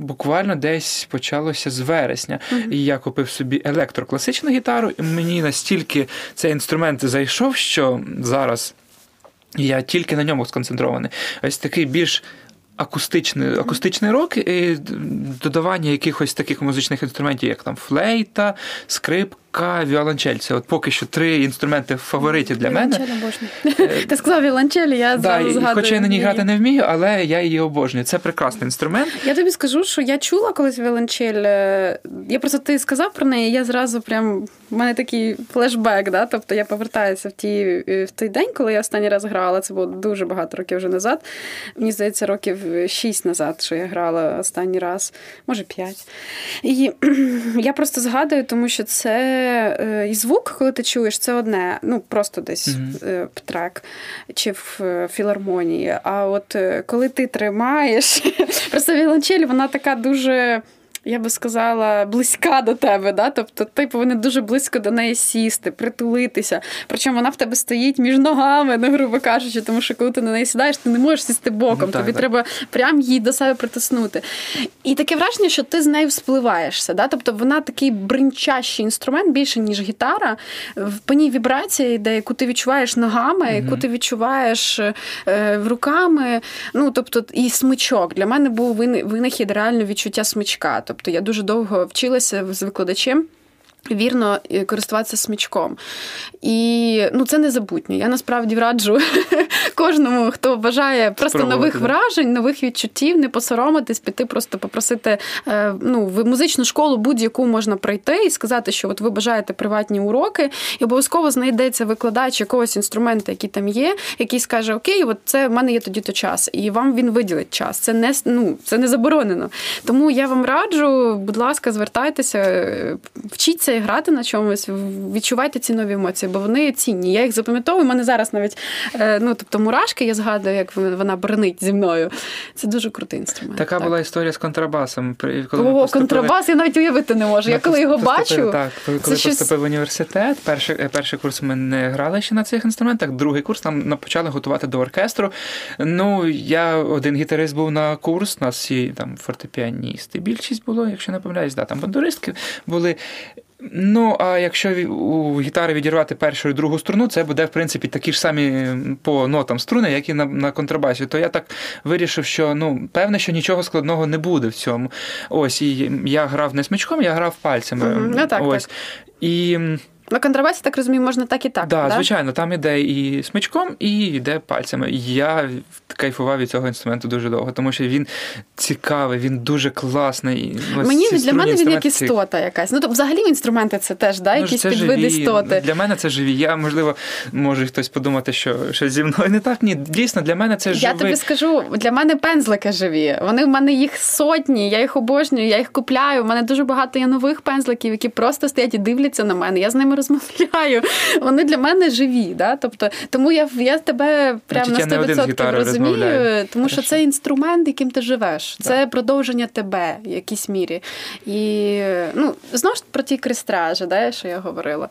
Speaker 2: Буквально десь почалося з вересня. Mm-hmm. І я купив собі електрокласичну гітару, і мені настільки цей інструмент зайшов, що зараз я тільки на ньому сконцентрований. Ось такий більш акустичний акустичний рок і додавання якихось таких музичних інструментів, як там флейта, скрип скрипка, віолончель. Це от поки що три інструменти фавориті для мене.
Speaker 1: Е, Ти сказав віолончель, я да, згадую.
Speaker 2: Хоча я на ній грати не вмію, але я її обожнюю. Це прекрасний інструмент.
Speaker 1: Я тобі скажу, що я чула колись віолончель. Е, я просто ти сказав про неї, я зразу прям в мене такий флешбек. Да? Тобто я повертаюся в ті е, в той день, коли я останній раз грала. Це було дуже багато років вже назад. Мені здається, років шість назад, що я грала останній раз, може п'ять. І я просто згадую, тому що це. Е, і звук, коли ти чуєш, це одне, ну просто десь mm-hmm. трек чи в е, філармонії. А от коли ти тримаєш, просто віолончель, вона така дуже я би сказала, близька до тебе. Да? Тобто ти повинен дуже близько до неї сісти, притулитися. Причому вона в тебе стоїть між ногами, ну, грубо кажучи, тому що коли ти на неї сідаєш, ти не можеш сісти боком, ну, так, тобі так. треба прям її до себе притиснути. І таке враження, що ти з нею вспливаєшся. Да? Тобто вона такий бринчащий інструмент, більше, ніж гітара. По ній вібрація йде, яку ти відчуваєш ногами, mm яку ти відчуваєш е, руками. Ну, тобто, і смичок. Для мене був винахід реально відчуття смичка. Тобто я дуже довго вчилася з викладачем. Вірно користуватися смічком. І ну, це незабутнє. Я насправді раджу кожному, хто бажає просто Спробувати. нових вражень, нових відчуттів, не посоромитись, піти, просто попросити е, ну, в музичну школу будь-яку можна пройти і сказати, що от ви бажаєте приватні уроки, і обов'язково знайдеться викладач якогось інструменту, який там є, який скаже: Окей, от це в мене є тоді то час, і вам він виділить час. Це не ну, це не заборонено. Тому я вам раджу, будь ласка, звертайтеся, е, вчіться і грати на чомусь, відчувайте ці нові емоції, бо вони цінні. Я їх запам'ятовую. У мене зараз навіть е, ну тобто мурашки, я згадую, як вона бронить зі мною. Це дуже крутий інструмент.
Speaker 2: Така так. була історія з контрабасом.
Speaker 1: Коли О, поступили... контрабас я навіть уявити не можу. Я коли його бачу.
Speaker 2: Так, коли це поступив щось... в університет, перший е, перший курс ми не грали ще на цих інструментах, другий курс нам почали готувати до оркестру. Ну, я один гітарист був на курс, у нас всі там фортепіаністи. Більшість було, якщо не помиляюсь, да, там бандуристки були. Ну, а якщо у гітари відірвати першу і другу струну, це буде, в принципі, такі ж самі по нотам струни, як і на на контрабасі. То я так вирішив, що ну, певне, що нічого складного не буде в цьому. Ось, і я грав не смичком, я грав пальцями.
Speaker 1: Mm-hmm. Ну, так,
Speaker 2: Ось.
Speaker 1: Так.
Speaker 2: І
Speaker 1: на контрабасі, так розумію, можна так і так.
Speaker 2: Да,
Speaker 1: да,
Speaker 2: звичайно, там іде і смичком, і йде пальцями. Я кайфував від цього інструменту дуже довго, тому що він цікавий, він дуже класний.
Speaker 1: Мені для мене він як істота якась. Ну, тобто, взагалі інструменти це теж да, ну, якісь підвид істоти.
Speaker 2: Для мене це живі. Я, можливо, може хтось подумати, що щось зі мною не так. Ні, дійсно, для мене це живі.
Speaker 1: Я тобі скажу, для мене пензлики живі. Вони в мене їх сотні, я їх обожнюю, я їх купляю. У мене дуже багато є нових пензликів, які просто стоять і дивляться на мене. Я з ними розмовляю. Вони для мене живі. Да? Тобто, Тому я я тебе прямо на 100% розумію, тому що це інструмент, яким ти живеш. Це продовження тебе в якійсь мірі. І ну, знову ж про ті крестражі, да, що я говорила.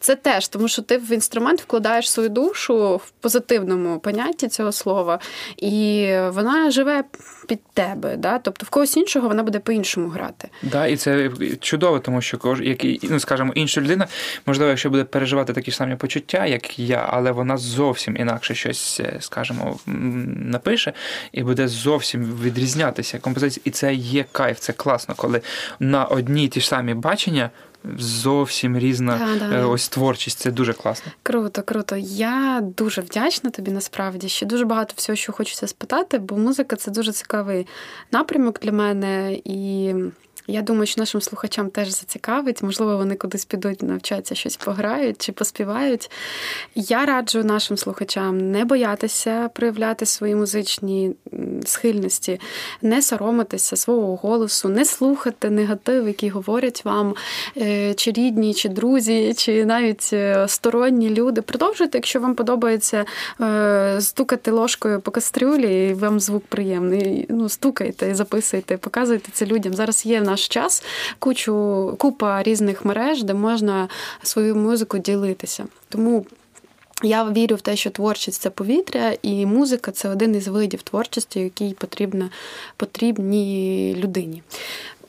Speaker 1: Це теж, тому що ти в інструмент вкладаєш свою душу в позитивному понятті цього слова, і вона живе під тебе. Да? Тобто в когось іншого вона буде по-іншому грати.
Speaker 2: Да, і це чудово, тому що кож, як, ну, скажімо, інша людина, можливо, якщо буде переживати такі ж самі почуття, як я, але вона зовсім інакше щось, е, скажімо, напише, і буде зовсім відрізнятися композиція. І це є кайф, це класно, коли на одні ті ж самі бачення зовсім різна да, да. Е, ось творчість. Це дуже класно.
Speaker 1: Круто, круто. Я дуже вдячна тобі насправді. Ще дуже багато всього, що хочеться спитати, бо музика це дуже цікавий напрямок для мене і. Я думаю, що нашим слухачам теж зацікавить. Можливо, вони кудись підуть, навчатися щось пограють чи поспівають. Я раджу нашим слухачам не боятися проявляти свої музичні схильності, не соромитися свого голосу, не слухати негатив, який говорять вам е, чи рідні, чи друзі, чи навіть е, сторонні люди. Продовжуйте, якщо вам подобається е, стукати ложкою по кастрюлі, і вам звук приємний. Ну, стукайте, записуйте, показуйте це людям. Зараз є в наш час кучу купа різних мереж, де можна свою музику ділитися. Тому. Я вірю в те, що творчість це повітря, і музика це один із видів творчості, який потрібна потрібній людині.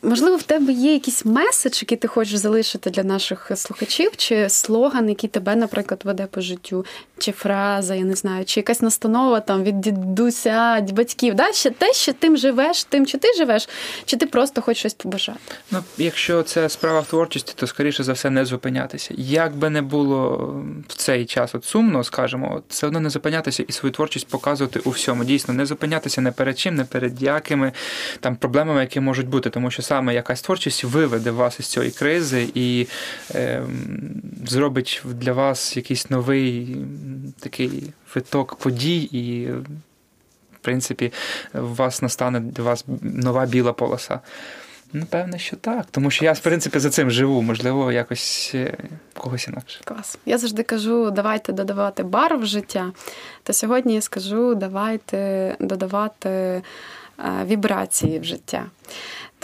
Speaker 1: Можливо, в тебе є якийсь меседж, який ти хочеш залишити для наших слухачів, чи слоган, який тебе, наприклад, веде по життю, чи фраза, я не знаю, чи якась настанова там від дідуся, батьків. Да? Ще те, що тим живеш, тим чи ти живеш, чи ти просто хочеш щось побажати?
Speaker 2: Ну, якщо це справа в творчості, то скоріше за все не зупинятися. Як би не було в цей час от сумно, скажімо, все одно не зупинятися і свою творчість показувати у всьому. Дійсно, не зупинятися не перед чим, не перед якими там проблемами, які можуть бути, тому що саме якась творчість виведе вас із цієї кризи і е, зробить для вас якийсь новий такий виток подій, і, в принципі, у вас настане для вас нова біла полоса. Ну, що так. Тому що я, в принципі, за цим живу, можливо, якось е, когось інакше.
Speaker 1: Клас. Я завжди кажу, давайте додавати бар в життя. То сьогодні я скажу, давайте додавати вібрації в життя.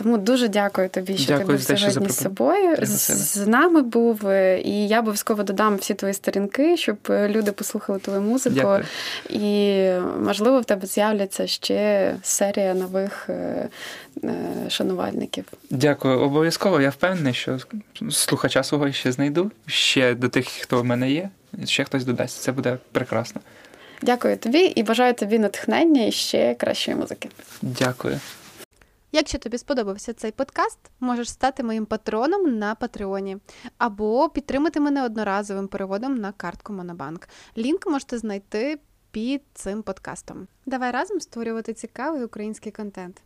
Speaker 1: Тому дуже дякую тобі, що дякую ти був сьогодні з собою. З нами був, е, і я обов'язково додам всі твої сторінки, щоб е, люди послухали твою музику.
Speaker 2: Дякую.
Speaker 1: І, можливо, в тебе з'являться ще серія нових е, шанувальників.
Speaker 2: Дякую, обов'язково. Я впевнений, що слухача свого ще знайду. Ще до тих, хто в мене є, ще хтось додасть. Це буде прекрасно.
Speaker 1: Дякую тобі і бажаю тобі натхнення і ще кращої музики.
Speaker 2: Дякую.
Speaker 1: Якщо тобі сподобався цей подкаст, можеш стати моїм патроном на Патреоні або підтримати мене одноразовим переводом на картку Монобанк. Лінк можете знайти під цим подкастом. Давай разом створювати цікавий український контент.